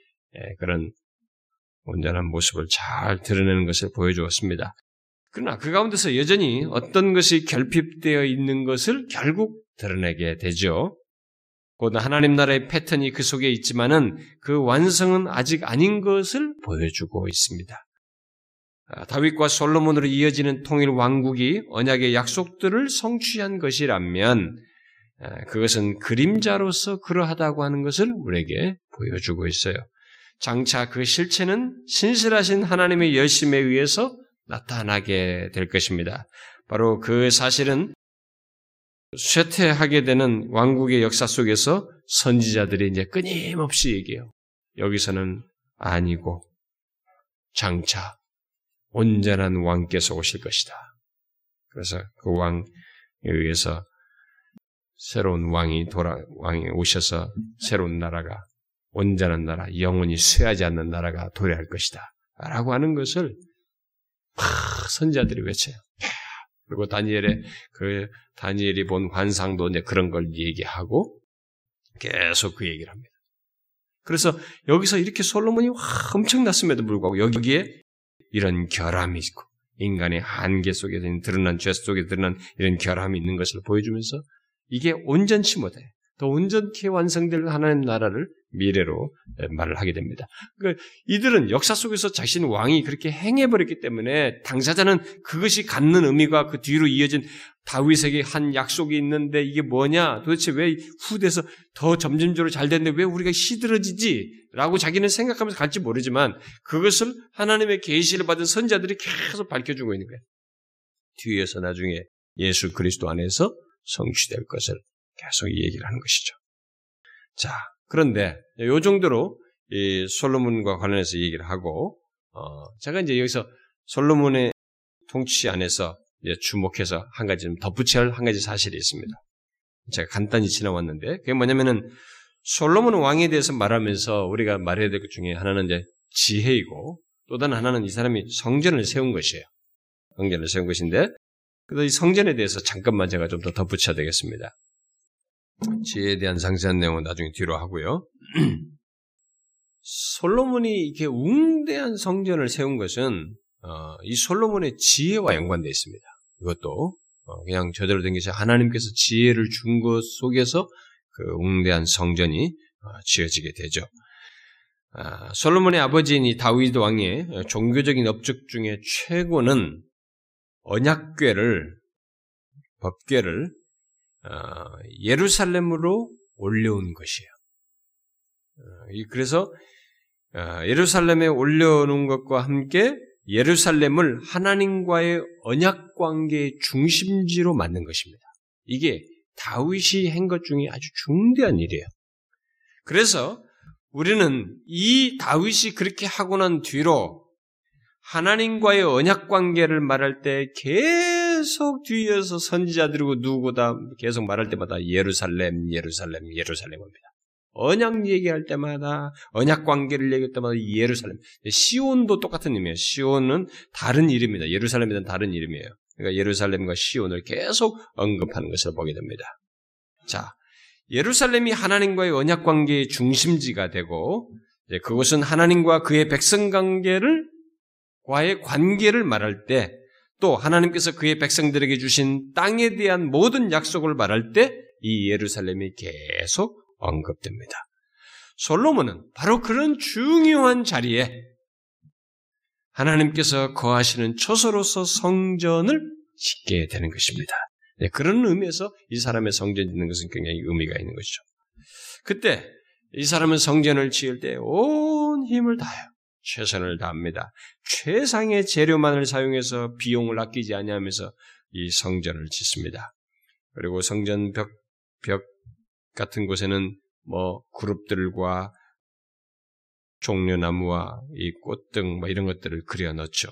그런 온전한 모습을 잘 드러내는 것을 보여주었습니다. 그러나 그 가운데서 여전히 어떤 것이 결핍되어 있는 것을 결국 드러내게 되죠. 곧 하나님 나라의 패턴이 그 속에 있지만은 그 완성은 아직 아닌 것을 보여주고 있습니다. 아, 다윗과 솔로몬으로 이어지는 통일 왕국이 언약의 약속들을 성취한 것이라면 아, 그것은 그림자로서 그러하다고 하는 것을 우리에게 보여주고 있어요. 장차 그 실체는 신실하신 하나님의 열심에 의해서 나타나게 될 것입니다. 바로 그 사실은 쇠퇴하게 되는 왕국의 역사 속에서 선지자들이 이제 끊임없이 얘기해요. 여기서는 아니고 장차 온전한 왕께서 오실 것이다. 그래서 그 왕에 의해서 새로운 왕이 돌아 왕이 오셔서 새로운 나라가 온전한 나라, 영원히 쇠하지 않는 나라가 도래할 것이다. 라고 하는 것을 막 선자들이 외쳐요. 그리고 다니엘의 그 다니엘이 본 환상도 이제 그런 걸 얘기하고 계속 그 얘기를 합니다. 그래서 여기서 이렇게 솔로몬이 엄청났음에도 불구하고 여기에 이런 결함이 있고 인간의 한계 속에 드러난 죄 속에 드러난 이런 결함이 있는 것을 보여주면서 이게 온전치 못해. 더 온전케 완성될 하나님 나라를 미래로 말을 하게 됩니다. 그러니까 이들은 역사 속에서 자신 왕이 그렇게 행해버렸기 때문에 당사자는 그것이 갖는 의미가 그 뒤로 이어진 다윗에게 한 약속이 있는데 이게 뭐냐? 도대체 왜 후대에서 더 점진적으로 잘 됐는데 왜 우리가 시들어지지? 라고 자기는 생각하면서 갈지 모르지만 그것을 하나님의 계시를 받은 선자들이 계속 밝혀주고 있는 거예요. 뒤에서 나중에 예수 그리스도 안에서 성취될 것을 계속 얘기를 하는 것이죠. 자, 그런데 요 정도로 이 솔로몬과 관련해서 얘기를 하고 어, 제가 이제 여기서 솔로몬의 통치 안에서 주목해서 한 가지 좀 덧붙여야 할 한 가지 사실이 있습니다. 제가 간단히 지나왔는데 그게 뭐냐면은 솔로몬 왕에 대해서 말하면서 우리가 말해야 될 것 중에 하나는 이제 지혜이고 또 다른 하나는 이 사람이 성전을 세운 것이에요. 성전을 세운 것인데 그래서 이 성전에 대해서 잠깐만 제가 좀 더 덧붙여야 되겠습니다. 지혜에 대한 상세한 내용은 나중에 뒤로 하고요. <clears throat> 솔로몬이 이렇게 웅대한 성전을 세운 것은 어, 이 솔로몬의 지혜와 연관되어 있습니다. 이것도 어, 그냥 저대로 된 것이 하나님께서 지혜를 준 것 속에서 그 웅대한 성전이 어, 지어지게 되죠. 아, 솔로몬의 아버지인 이 다윗 왕의 종교적인 업적 중에 최고는 언약궤를 법궤를 어, 예루살렘으로 올려온 것이에요. 어, 그래서 어, 예루살렘에 올려놓은 것과 함께 예루살렘을 하나님과의 언약 관계의 중심지로 만든 것입니다. 이게 다윗이 한 것 중에 아주 중대한 일이에요. 그래서 우리는 이 다윗이 그렇게 하고 난 뒤로 하나님과의 언약 관계를 말할 때 계속 뒤에서 선지자들이고 누구다 계속 말할 때마다 예루살렘, 예루살렘, 예루살렘입니다. 언약 얘기할 때마다 언약 관계를 얘기할 때마다 예루살렘. 시온도 똑같은 의미예요. 시온은 다른 이름입니다. 예루살렘이란 다른 이름이에요. 그러니까 예루살렘과 시온을 계속 언급하는 것을 보게 됩니다. 자, 예루살렘이 하나님과의 언약 관계의 중심지가 되고 그것은 하나님과 그의 백성 관계를 과의 관계를 말할 때 또 하나님께서 그의 백성들에게 주신 땅에 대한 모든 약속을 말할 때 이 예루살렘이 계속 언급됩니다. 솔로몬은 바로 그런 중요한 자리에 하나님께서 거하시는 초소로서 성전을 짓게 되는 것입니다. 네, 그런 의미에서 이 사람의 성전 짓는 것은 굉장히 의미가 있는 것이죠. 그때 이 사람은 성전을 지을 때 온 힘을 다해요. 최선을 다합니다. 최상의 재료만을 사용해서 비용을 아끼지 아니하면서 이 성전을 짓습니다. 그리고 성전 벽, 벽 같은 곳에는 뭐 그룹들과 종려나무와 이 꽃등 뭐 이런 것들을 그려 넣죠.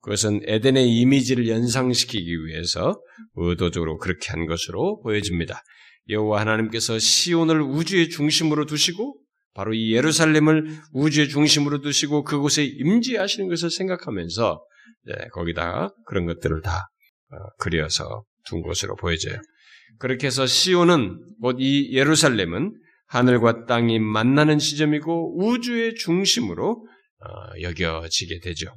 그것은 에덴의 이미지를 연상시키기 위해서 의도적으로 그렇게 한 것으로 보여집니다. 여호와 하나님께서 시온을 우주의 중심으로 두시고 바로 이 예루살렘을 우주의 중심으로 두시고 그곳에 임재하시는 것을 생각하면서 네, 거기다 그런 것들을 다 어, 그려서 둔 것으로 보여져요. 그렇게 해서 시온은 곧 이 예루살렘은 하늘과 땅이 만나는 지점이고 우주의 중심으로 어, 여겨지게 되죠.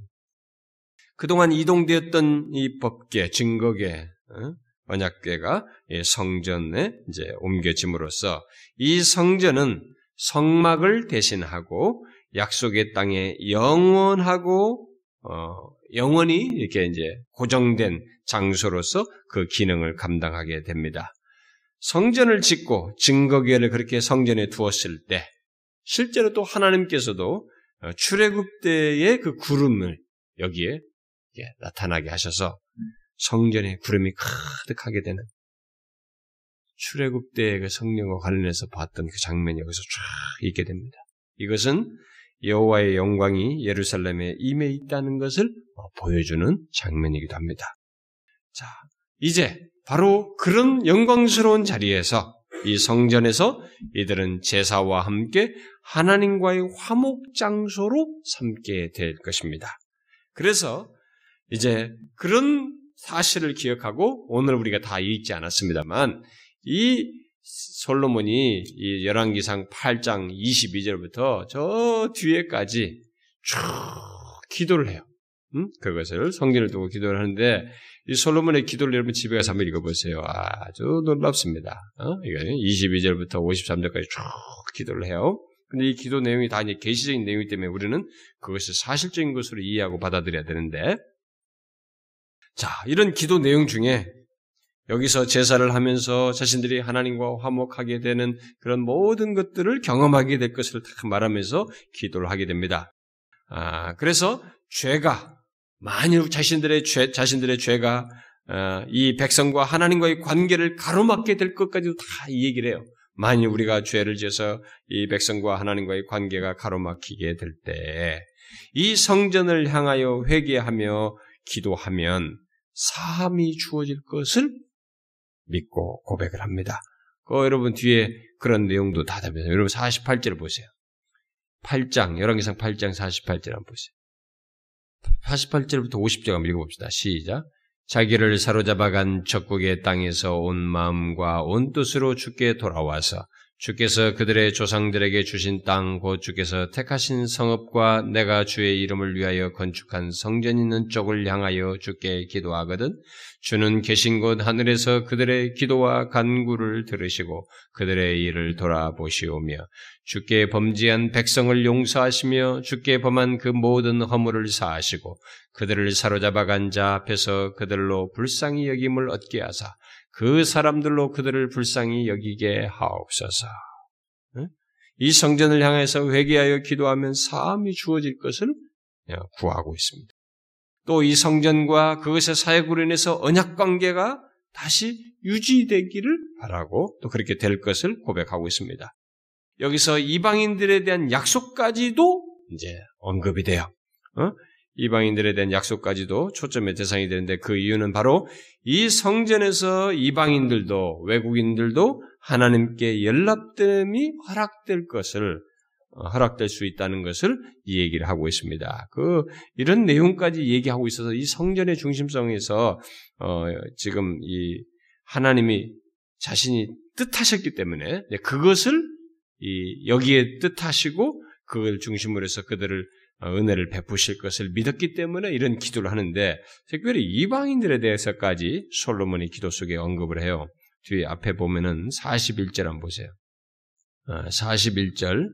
그동안 이동되었던 이 법계, 증거계, 어, 언약궤가 성전에 이제 옮겨짐으로써 이 성전은 성막을 대신하고 약속의 땅에 영원하고 어, 영원히 이렇게 이제 고정된 장소로서 그 기능을 감당하게 됩니다. 성전을 짓고 증거계를 그렇게 성전에 두었을 때 실제로 또 하나님께서도 어, 출애굽 때의 그 구름을 여기에 나타나게 하셔서 성전에 구름이 가득하게 되는 출애굽 때의 그 성령과 관련해서 봤던 그 장면이 여기서 쫙 있게 됩니다. 이것은 여호와의 영광이 예루살렘에 임해 있다는 것을 보여주는 장면이기도 합니다. 자, 이제 바로 그런 영광스러운 자리에서 이 성전에서 이들은 제사와 함께 하나님과의 화목 장소로 삼게 될 것입니다. 그래서 이제 그런 사실을 기억하고 오늘 우리가 다 읽지 않았습니다만 이 솔로몬이 이 열왕기상 8장 22절부터 저 뒤에까지 쭉 기도를 해요. 음? 그것을 성전을 두고 기도를 하는데 이 솔로몬의 기도를 여러분 집에 가서 한번 읽어보세요. 아주 놀랍습니다. 어? 이거 22절부터 53절까지 쭉 기도를 해요. 근데 이 기도 내용이 다 이제 계시적인 내용이기 때문에 우리는 그것을 사실적인 것으로 이해하고 받아들여야 되는데 자 이런 기도 내용 중에 여기서 제사를 하면서 자신들이 하나님과 화목하게 되는 그런 모든 것들을 경험하게 될 것을 딱 말하면서 기도를 하게 됩니다. 아, 그래서 죄가 만일 자신들의 죄, 자신들의 죄가 어, 이 백성과 하나님과의 관계를 가로막게 될 것까지도 다 이 얘기를 해요. 만일 우리가 죄를 지어서 이 백성과 하나님과의 관계가 가로막히게 될 때, 이 성전을 향하여 회개하며 기도하면 사함이 주어질 것을 믿고 고백을 합니다. 그 여러분 뒤에 그런 내용도 다 답니다. 여러분 48절 보세요. 8장, 열왕기상 8장 48절 한번 보세요. 48절부터 50절 한번 읽어봅시다. 시작. 자기를 사로잡아간 적국의 땅에서 온 마음과 온 뜻으로 주께 돌아와서 주께서 그들의 조상들에게 주신 땅, 곧 주께서 택하신 성읍과 내가 주의 이름을 위하여 건축한 성전 있는 쪽을 향하여 주께 기도하거든, 주는 계신 곳 하늘에서 그들의 기도와 간구를 들으시고 그들의 일을 돌아보시오며, 주께 범죄한 백성을 용서하시며 주께 범한 그 모든 허물을 사하시고 그들을 사로잡아간 자 앞에서 그들로 불쌍히 여김을 얻게 하사 그 사람들로 그들을 불쌍히 여기게 하옵소서. 이 성전을 향해서 회개하여 기도하면 사함이 주어질 것을 구하고 있습니다. 또 이 성전과 그것의 사역으로 인해서 언약 관계가 다시 유지되기를 바라고 또 그렇게 될 것을 고백하고 있습니다. 여기서 이방인들에 대한 약속까지도 이제 언급이 돼요. 어? 이방인들에 대한 약속까지도 초점의 대상이 되는데 그 이유는 바로 이 성전에서 이방인들도 외국인들도 하나님께 연락됨이 허락될 것을 어, 허락될 수 있다는 것을 이 얘기를 하고 있습니다. 그 이런 내용까지 얘기하고 있어서 이 성전의 중심성에서 어, 지금 이 하나님이 자신이 뜻하셨기 때문에 그것을 이 여기에 뜻하시고 그걸 중심으로 해서 그들을 어, 은혜를 베푸실 것을 믿었기 때문에 이런 기도를 하는데 특별히 이방인들에 대해서까지 솔로몬이 기도 속에 언급을 해요. 뒤에 앞에 보면은 41절 한번 보세요. 41절, 어,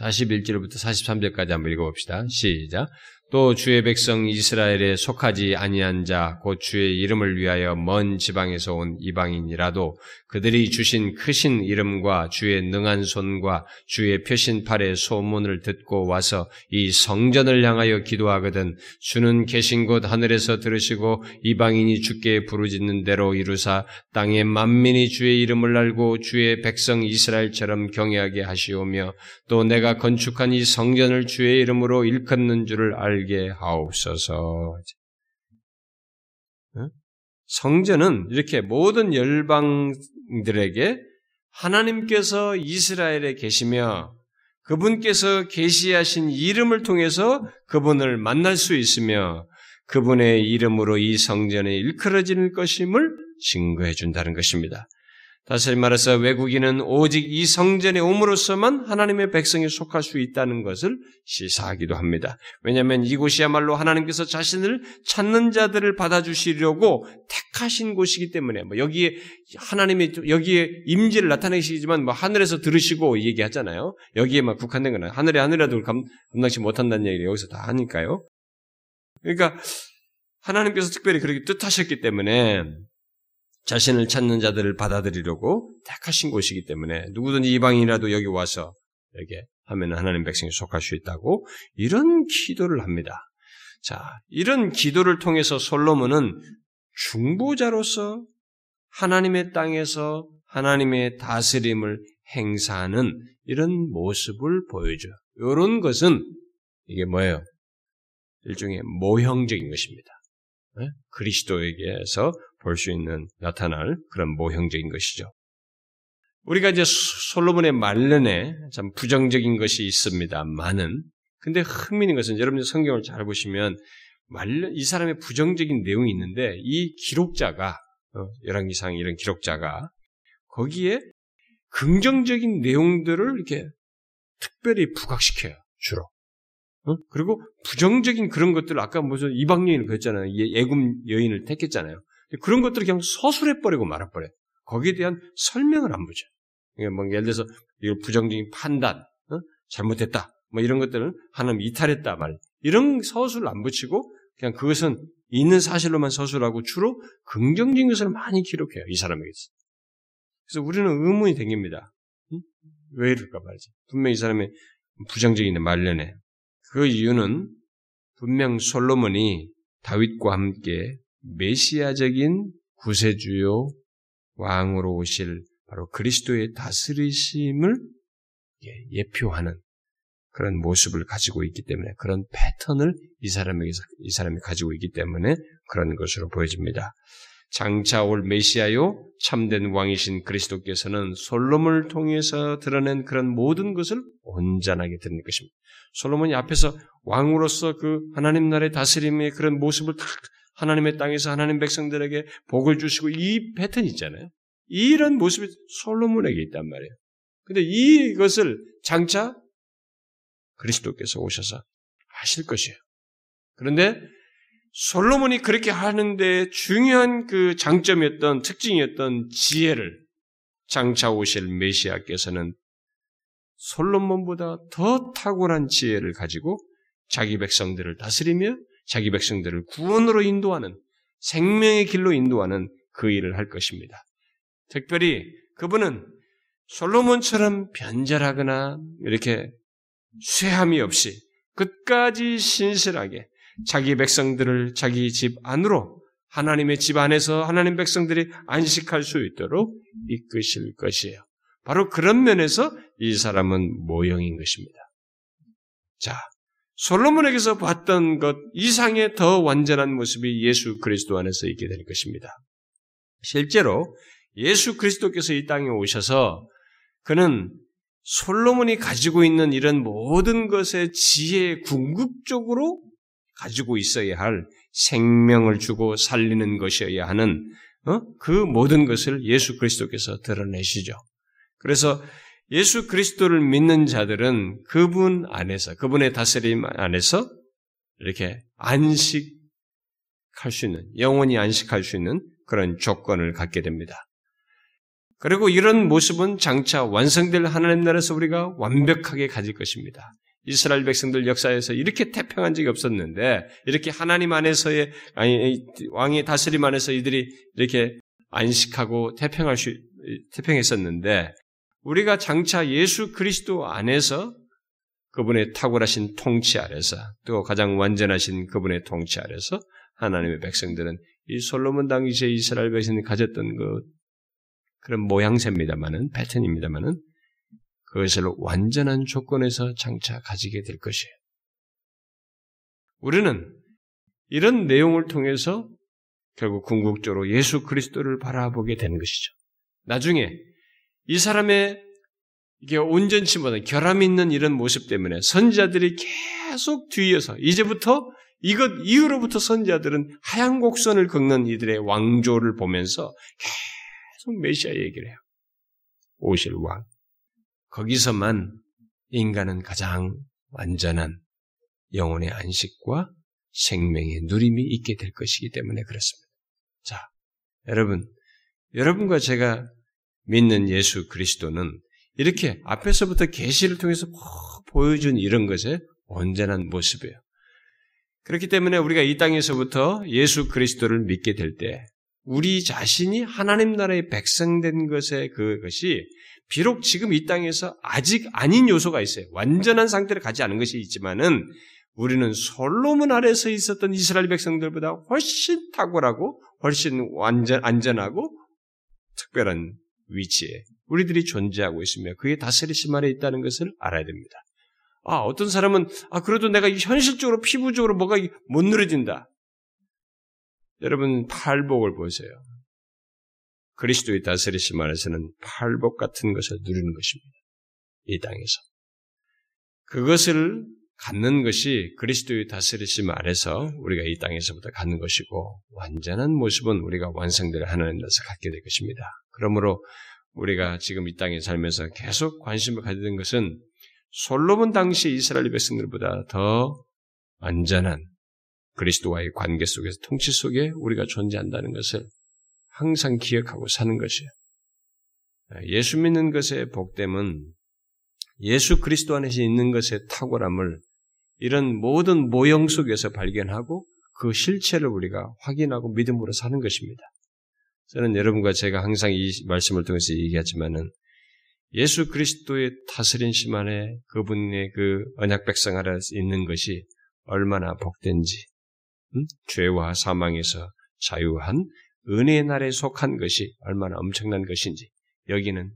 41절부터 43절까지 한번 읽어봅시다. 시작. 또 주의 백성 이스라엘에 속하지 아니한 자, 곧 주의 이름을 위하여 먼 지방에서 온 이방인이라도 그들이 주신 크신 이름과 주의 능한 손과 주의 표신 팔의 소문을 듣고 와서 이 성전을 향하여 기도하거든 주는 계신 곳 하늘에서 들으시고 이방인이 주께 부르짖는 대로 이루사 땅의 만민이 주의 이름을 알고 주의 백성 이스라엘처럼 경외하게 하시오며 또 내가 건축한 이 성전을 주의 이름으로 일컫는 줄을 알게 하옵소서. 성전은 이렇게 모든 열방들에게 하나님께서 이스라엘에 계시며 그분께서 계시하신 이름을 통해서 그분을 만날 수 있으며 그분의 이름으로 이 성전에 일컬어지는 것임을 증거해 준다는 것입니다. 다시 말해서 외국인은 오직 이 성전에 옴으로써만 하나님의 백성에 속할 수 있다는 것을 시사하기도 합니다. 왜냐하면 이곳이야말로 하나님께서 자신을 찾는 자들을 받아주시려고 택하신 곳이기 때문에 뭐 여기에 하나님이 여기에 임재를 나타내시지만 뭐 하늘에서 들으시고 얘기하잖아요. 여기에만 국한된 거는 하늘에 하늘이라도 감당치 못한다는 얘기를 여기서 다 하니까요. 그러니까 하나님께서 특별히 그렇게 뜻하셨기 때문에 자신을 찾는 자들을 받아들이려고 택하신 곳이기 때문에 누구든지 이방인이라도 여기 와서 이렇게 하면 하나님 백성이 속할 수 있다고 이런 기도를 합니다. 자, 이런 기도를 통해서 솔로몬은 중보자로서 하나님의 땅에서 하나님의 다스림을 행사하는 이런 모습을 보여줘요. 이런 것은 이게 뭐예요? 일종의 모형적인 것입니다. 네? 그리스도에게서 볼 수 있는 나타날 그런 모형적인 것이죠. 우리가 이제 솔로몬의 말년에 참 부정적인 것이 있습니다. 많은. 근데 흥미있는 것은 여러분 성경을 잘 보시면 말년 이 사람의 부정적인 내용이 있는데 이 기록자가 어, 열왕기상 이런 기록자가 거기에 긍정적인 내용들을 이렇게 특별히 부각시켜요. 주로. 어? 그리고 부정적인 그런 것들을 아까 무슨 이방 여인을 그랬잖아요. 예금 여인을 택했잖아요. 그런 것들을 그냥 서술해버리고 말아버려요. 거기에 대한 설명을 안 보죠. 뭐 예를 들어서 이걸 부정적인 판단, 어? 잘못했다, 뭐 이런 것들을 하나님 이탈했다 말 이런 서술을 안 붙이고 그냥 그것은 있는 사실로만 서술하고 주로 긍정적인 것을 많이 기록해요 이 사람에게서. 그래서 우리는 의문이 생깁니다. 응? 왜 이럴까 말이지. 분명 이 사람의 부정적인 말년에 그 이유는 분명 솔로몬이 다윗과 함께 메시아적인 구세주요 왕으로 오실 바로 그리스도의 다스리심을 예표하는 그런 모습을 가지고 있기 때문에 그런 패턴을 이 사람에게서 이 사람이 가지고 있기 때문에 그런 것으로 보여집니다. 장차 올 메시아요 참된 왕이신 그리스도께서는 솔로몬을 통해서 드러낸 그런 모든 것을 온전하게 드러낼 것입니다. 솔로몬이 앞에서 왕으로서 그 하나님 나라의 다스림의 그런 모습을 딱 하나님의 땅에서 하나님 백성들에게 복을 주시고 이 패턴 있잖아요. 이런 모습이 솔로몬에게 있단 말이에요. 근데 이것을 장차 그리스도께서 오셔서 하실 것이에요. 그런데 솔로몬이 그렇게 하는데 중요한 그 장점이었던 특징이었던 지혜를 장차 오실 메시아께서는 솔로몬보다 더 탁월한 지혜를 가지고 자기 백성들을 다스리며 자기 백성들을 구원으로 인도하는 생명의 길로 인도하는 그 일을 할 것입니다. 특별히 그분은 솔로몬처럼 변절하거나 이렇게 쇠함이 없이 끝까지 신실하게 자기 백성들을 자기 집 안으로 하나님의 집 안에서 하나님 백성들이 안식할 수 있도록 이끄실 것이에요. 바로 그런 면에서 이 사람은 모형인 것입니다. 자, 솔로몬에게서 봤던 것 이상의 더 완전한 모습이 예수 그리스도 안에서 있게 될 것입니다. 실제로 예수 그리스도께서 이 땅에 오셔서 그는 솔로몬이 가지고 있는 이런 모든 것의 지혜의 궁극적으로 가지고 있어야 할 생명을 주고 살리는 것이어야 하는 어? 그 모든 것을 예수 그리스도께서 드러내시죠. 그래서 예수 그리스도를 믿는 자들은 그분 안에서, 그분의 다스림 안에서 이렇게 안식할 수 있는, 영원히 안식할 수 있는 그런 조건을 갖게 됩니다. 그리고 이런 모습은 장차 완성될 하나님 나라에서 우리가 완벽하게 가질 것입니다. 이스라엘 백성들 역사에서 이렇게 태평한 적이 없었는데 이렇게 하나님 안에서의 아니 왕의 다스림 안에서 이들이 이렇게 안식하고 태평할 수 태평했었는데 우리가 장차 예수 그리스도 안에서 그분의 탁월하신 통치 아래서 또 가장 완전하신 그분의 통치 아래서 하나님의 백성들은 이 솔로몬 당시에 이스라엘 백성이 가졌던 그 그런 모양새입니다만은 패턴입니다만은 그것을 완전한 조건에서 장차 가지게 될 것이에요. 우리는 이런 내용을 통해서 결국 궁극적으로 예수 그리스도를 바라보게 되는 것이죠. 나중에 이 사람의 이게 온전치보다 결함 있는 이런 모습 때문에 선자들이 계속 뒤이어서 이제부터 이것 이후로부터 선자들은 하얀 곡선을 걷는 이들의 왕조를 보면서 계속 메시아 얘기를 해요. 오실 왕. 거기서만 인간은 가장 완전한 영혼의 안식과 생명의 누림이 있게 될 것이기 때문에 그렇습니다. 자, 여러분, 여러분과 제가 믿는 예수 그리스도는 이렇게 앞에서부터 계시를 통해서 보여준 이런 것의 온전한 모습이에요. 그렇기 때문에 우리가 이 땅에서부터 예수 그리스도를 믿게 될 때 우리 자신이 하나님 나라의 백성된 것의 그것이 비록 지금 이 땅에서 아직 아닌 요소가 있어요. 완전한 상태를 가지 않은 것이 있지만은 우리는 솔로몬 아래서 있었던 이스라엘 백성들보다 훨씬 탁월하고 훨씬 완전 안전하고 특별한 위치에 우리들이 존재하고 있으며 그게 다스리심 아래 있다는 것을 알아야 됩니다. 아, 어떤 사람은, 아, 그래도 내가 현실적으로, 피부적으로 뭐가 못 누려진다. 여러분, 팔복을 보세요. 그리스도의 다스리심 안에서는 팔복 같은 것을 누리는 것입니다. 이 땅에서. 그것을 갖는 것이 그리스도의 다스리심 아래서 우리가 이 땅에서부터 갖는 것이고 완전한 모습은 우리가 완성될 하나님 나라에서 갖게 될 것입니다. 그러므로 우리가 지금 이 땅에 살면서 계속 관심을 가지는 것은 솔로몬 당시 이스라엘 백성들보다 더 안전한 그리스도와의 관계 속에서 통치 속에 우리가 존재한다는 것을 항상 기억하고 사는 것이에요. 예수 믿는 것의 복됨은 예수 그리스도 안에서 있는 것의 탁월함을 이런 모든 모형 속에서 발견하고 그 실체를 우리가 확인하고 믿음으로 사는 것입니다. 저는 여러분과 제가 항상 이 말씀을 통해서 얘기하지만은 예수 그리스도의 다스림심 안에 그분의 그 언약 백성 아래 있는 것이 얼마나 복된지, 음? 죄와 사망에서 자유한 은혜의 날에 속한 것이 얼마나 엄청난 것인지, 여기는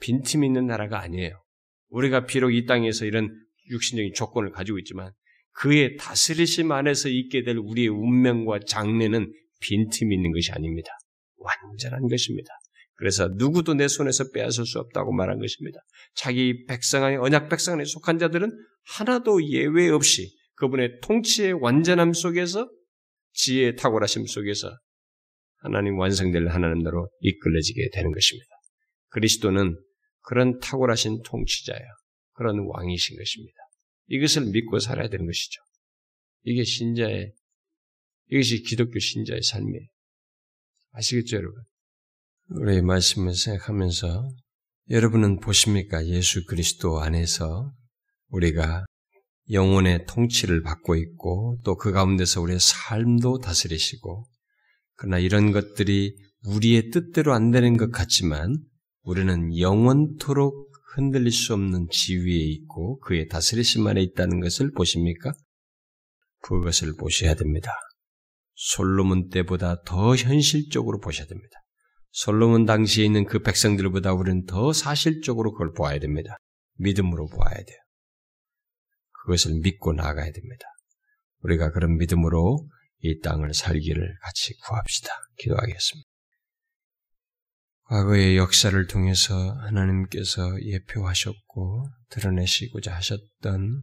빈틈 있는 나라가 아니에요. 우리가 비록 이 땅에서 이런 육신적인 조건을 가지고 있지만 그의 다스리심 안에서 있게 될 우리의 운명과 장래는 빈틈이 있는 것이 아닙니다. 완전한 것입니다. 그래서 누구도 내 손에서 빼앗을 수 없다고 말한 것입니다. 자기 백성 안에 언약 백성 안에 속한 자들은 하나도 예외 없이 그분의 통치의 완전함 속에서 지혜의 탁월하심 속에서 하나님 완성될 하나님 나로 이끌려지게 되는 것입니다. 그리스도는 그런 탁월하신 통치자예요. 그런 왕이신 것입니다. 이것을 믿고 살아야 되는 것이죠. 이게 신자의, 이것이 기독교 신자의 삶이에요. 아시겠죠, 여러분? 우리 말씀을 생각하면서 여러분은 보십니까? 예수 그리스도 안에서 우리가 영혼의 통치를 받고 있고 또 그 가운데서 우리의 삶도 다스리시고 그러나 이런 것들이 우리의 뜻대로 안 되는 것 같지만 우리는 영원토록 흔들릴 수 없는 지위에 있고 그의 다스리심 안에 있다는 것을 보십니까? 그것을 보셔야 됩니다. 솔로몬 때보다 더 현실적으로 보셔야 됩니다. 솔로몬 당시에 있는 그 백성들보다 우리는 더 사실적으로 그걸 보아야 됩니다. 믿음으로 보아야 돼요. 그것을 믿고 나가야 됩니다. 우리가 그런 믿음으로 이 땅을 살기를 같이 구합시다. 기도하겠습니다. 과거의 역사를 통해서 하나님께서 예표하셨고 드러내시고자 하셨던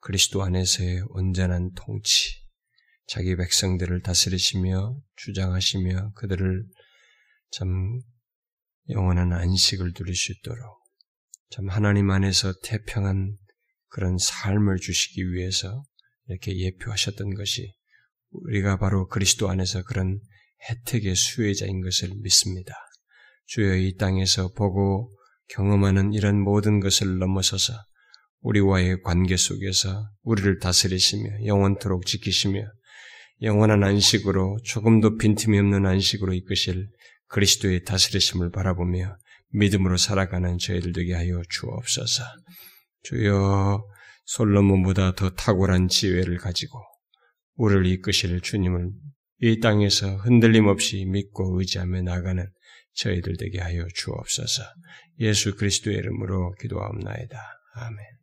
그리스도 안에서의 온전한 통치, 자기 백성들을 다스리시며 주장하시며 그들을 참 영원한 안식을 누릴 수 있도록 참 하나님 안에서 태평한 그런 삶을 주시기 위해서 이렇게 예표하셨던 것이 우리가 바로 그리스도 안에서 그런 혜택의 수혜자인 것을 믿습니다. 주여 이 땅에서 보고 경험하는 이런 모든 것을 넘어서서 우리와의 관계 속에서 우리를 다스리시며 영원토록 지키시며 영원한 안식으로 조금도 빈틈이 없는 안식으로 이끄실 그리스도의 다스리심을 바라보며 믿음으로 살아가는 저희들 되게 하여 주옵소서. 주여 솔로몬보다 더 탁월한 지혜를 가지고 우리를 이끄실 주님을 이 땅에서 흔들림 없이 믿고 의지하며 나가는 저희들 되게 하여 주옵소서. 예수 그리스도의 이름으로 기도하옵나이다. 아멘.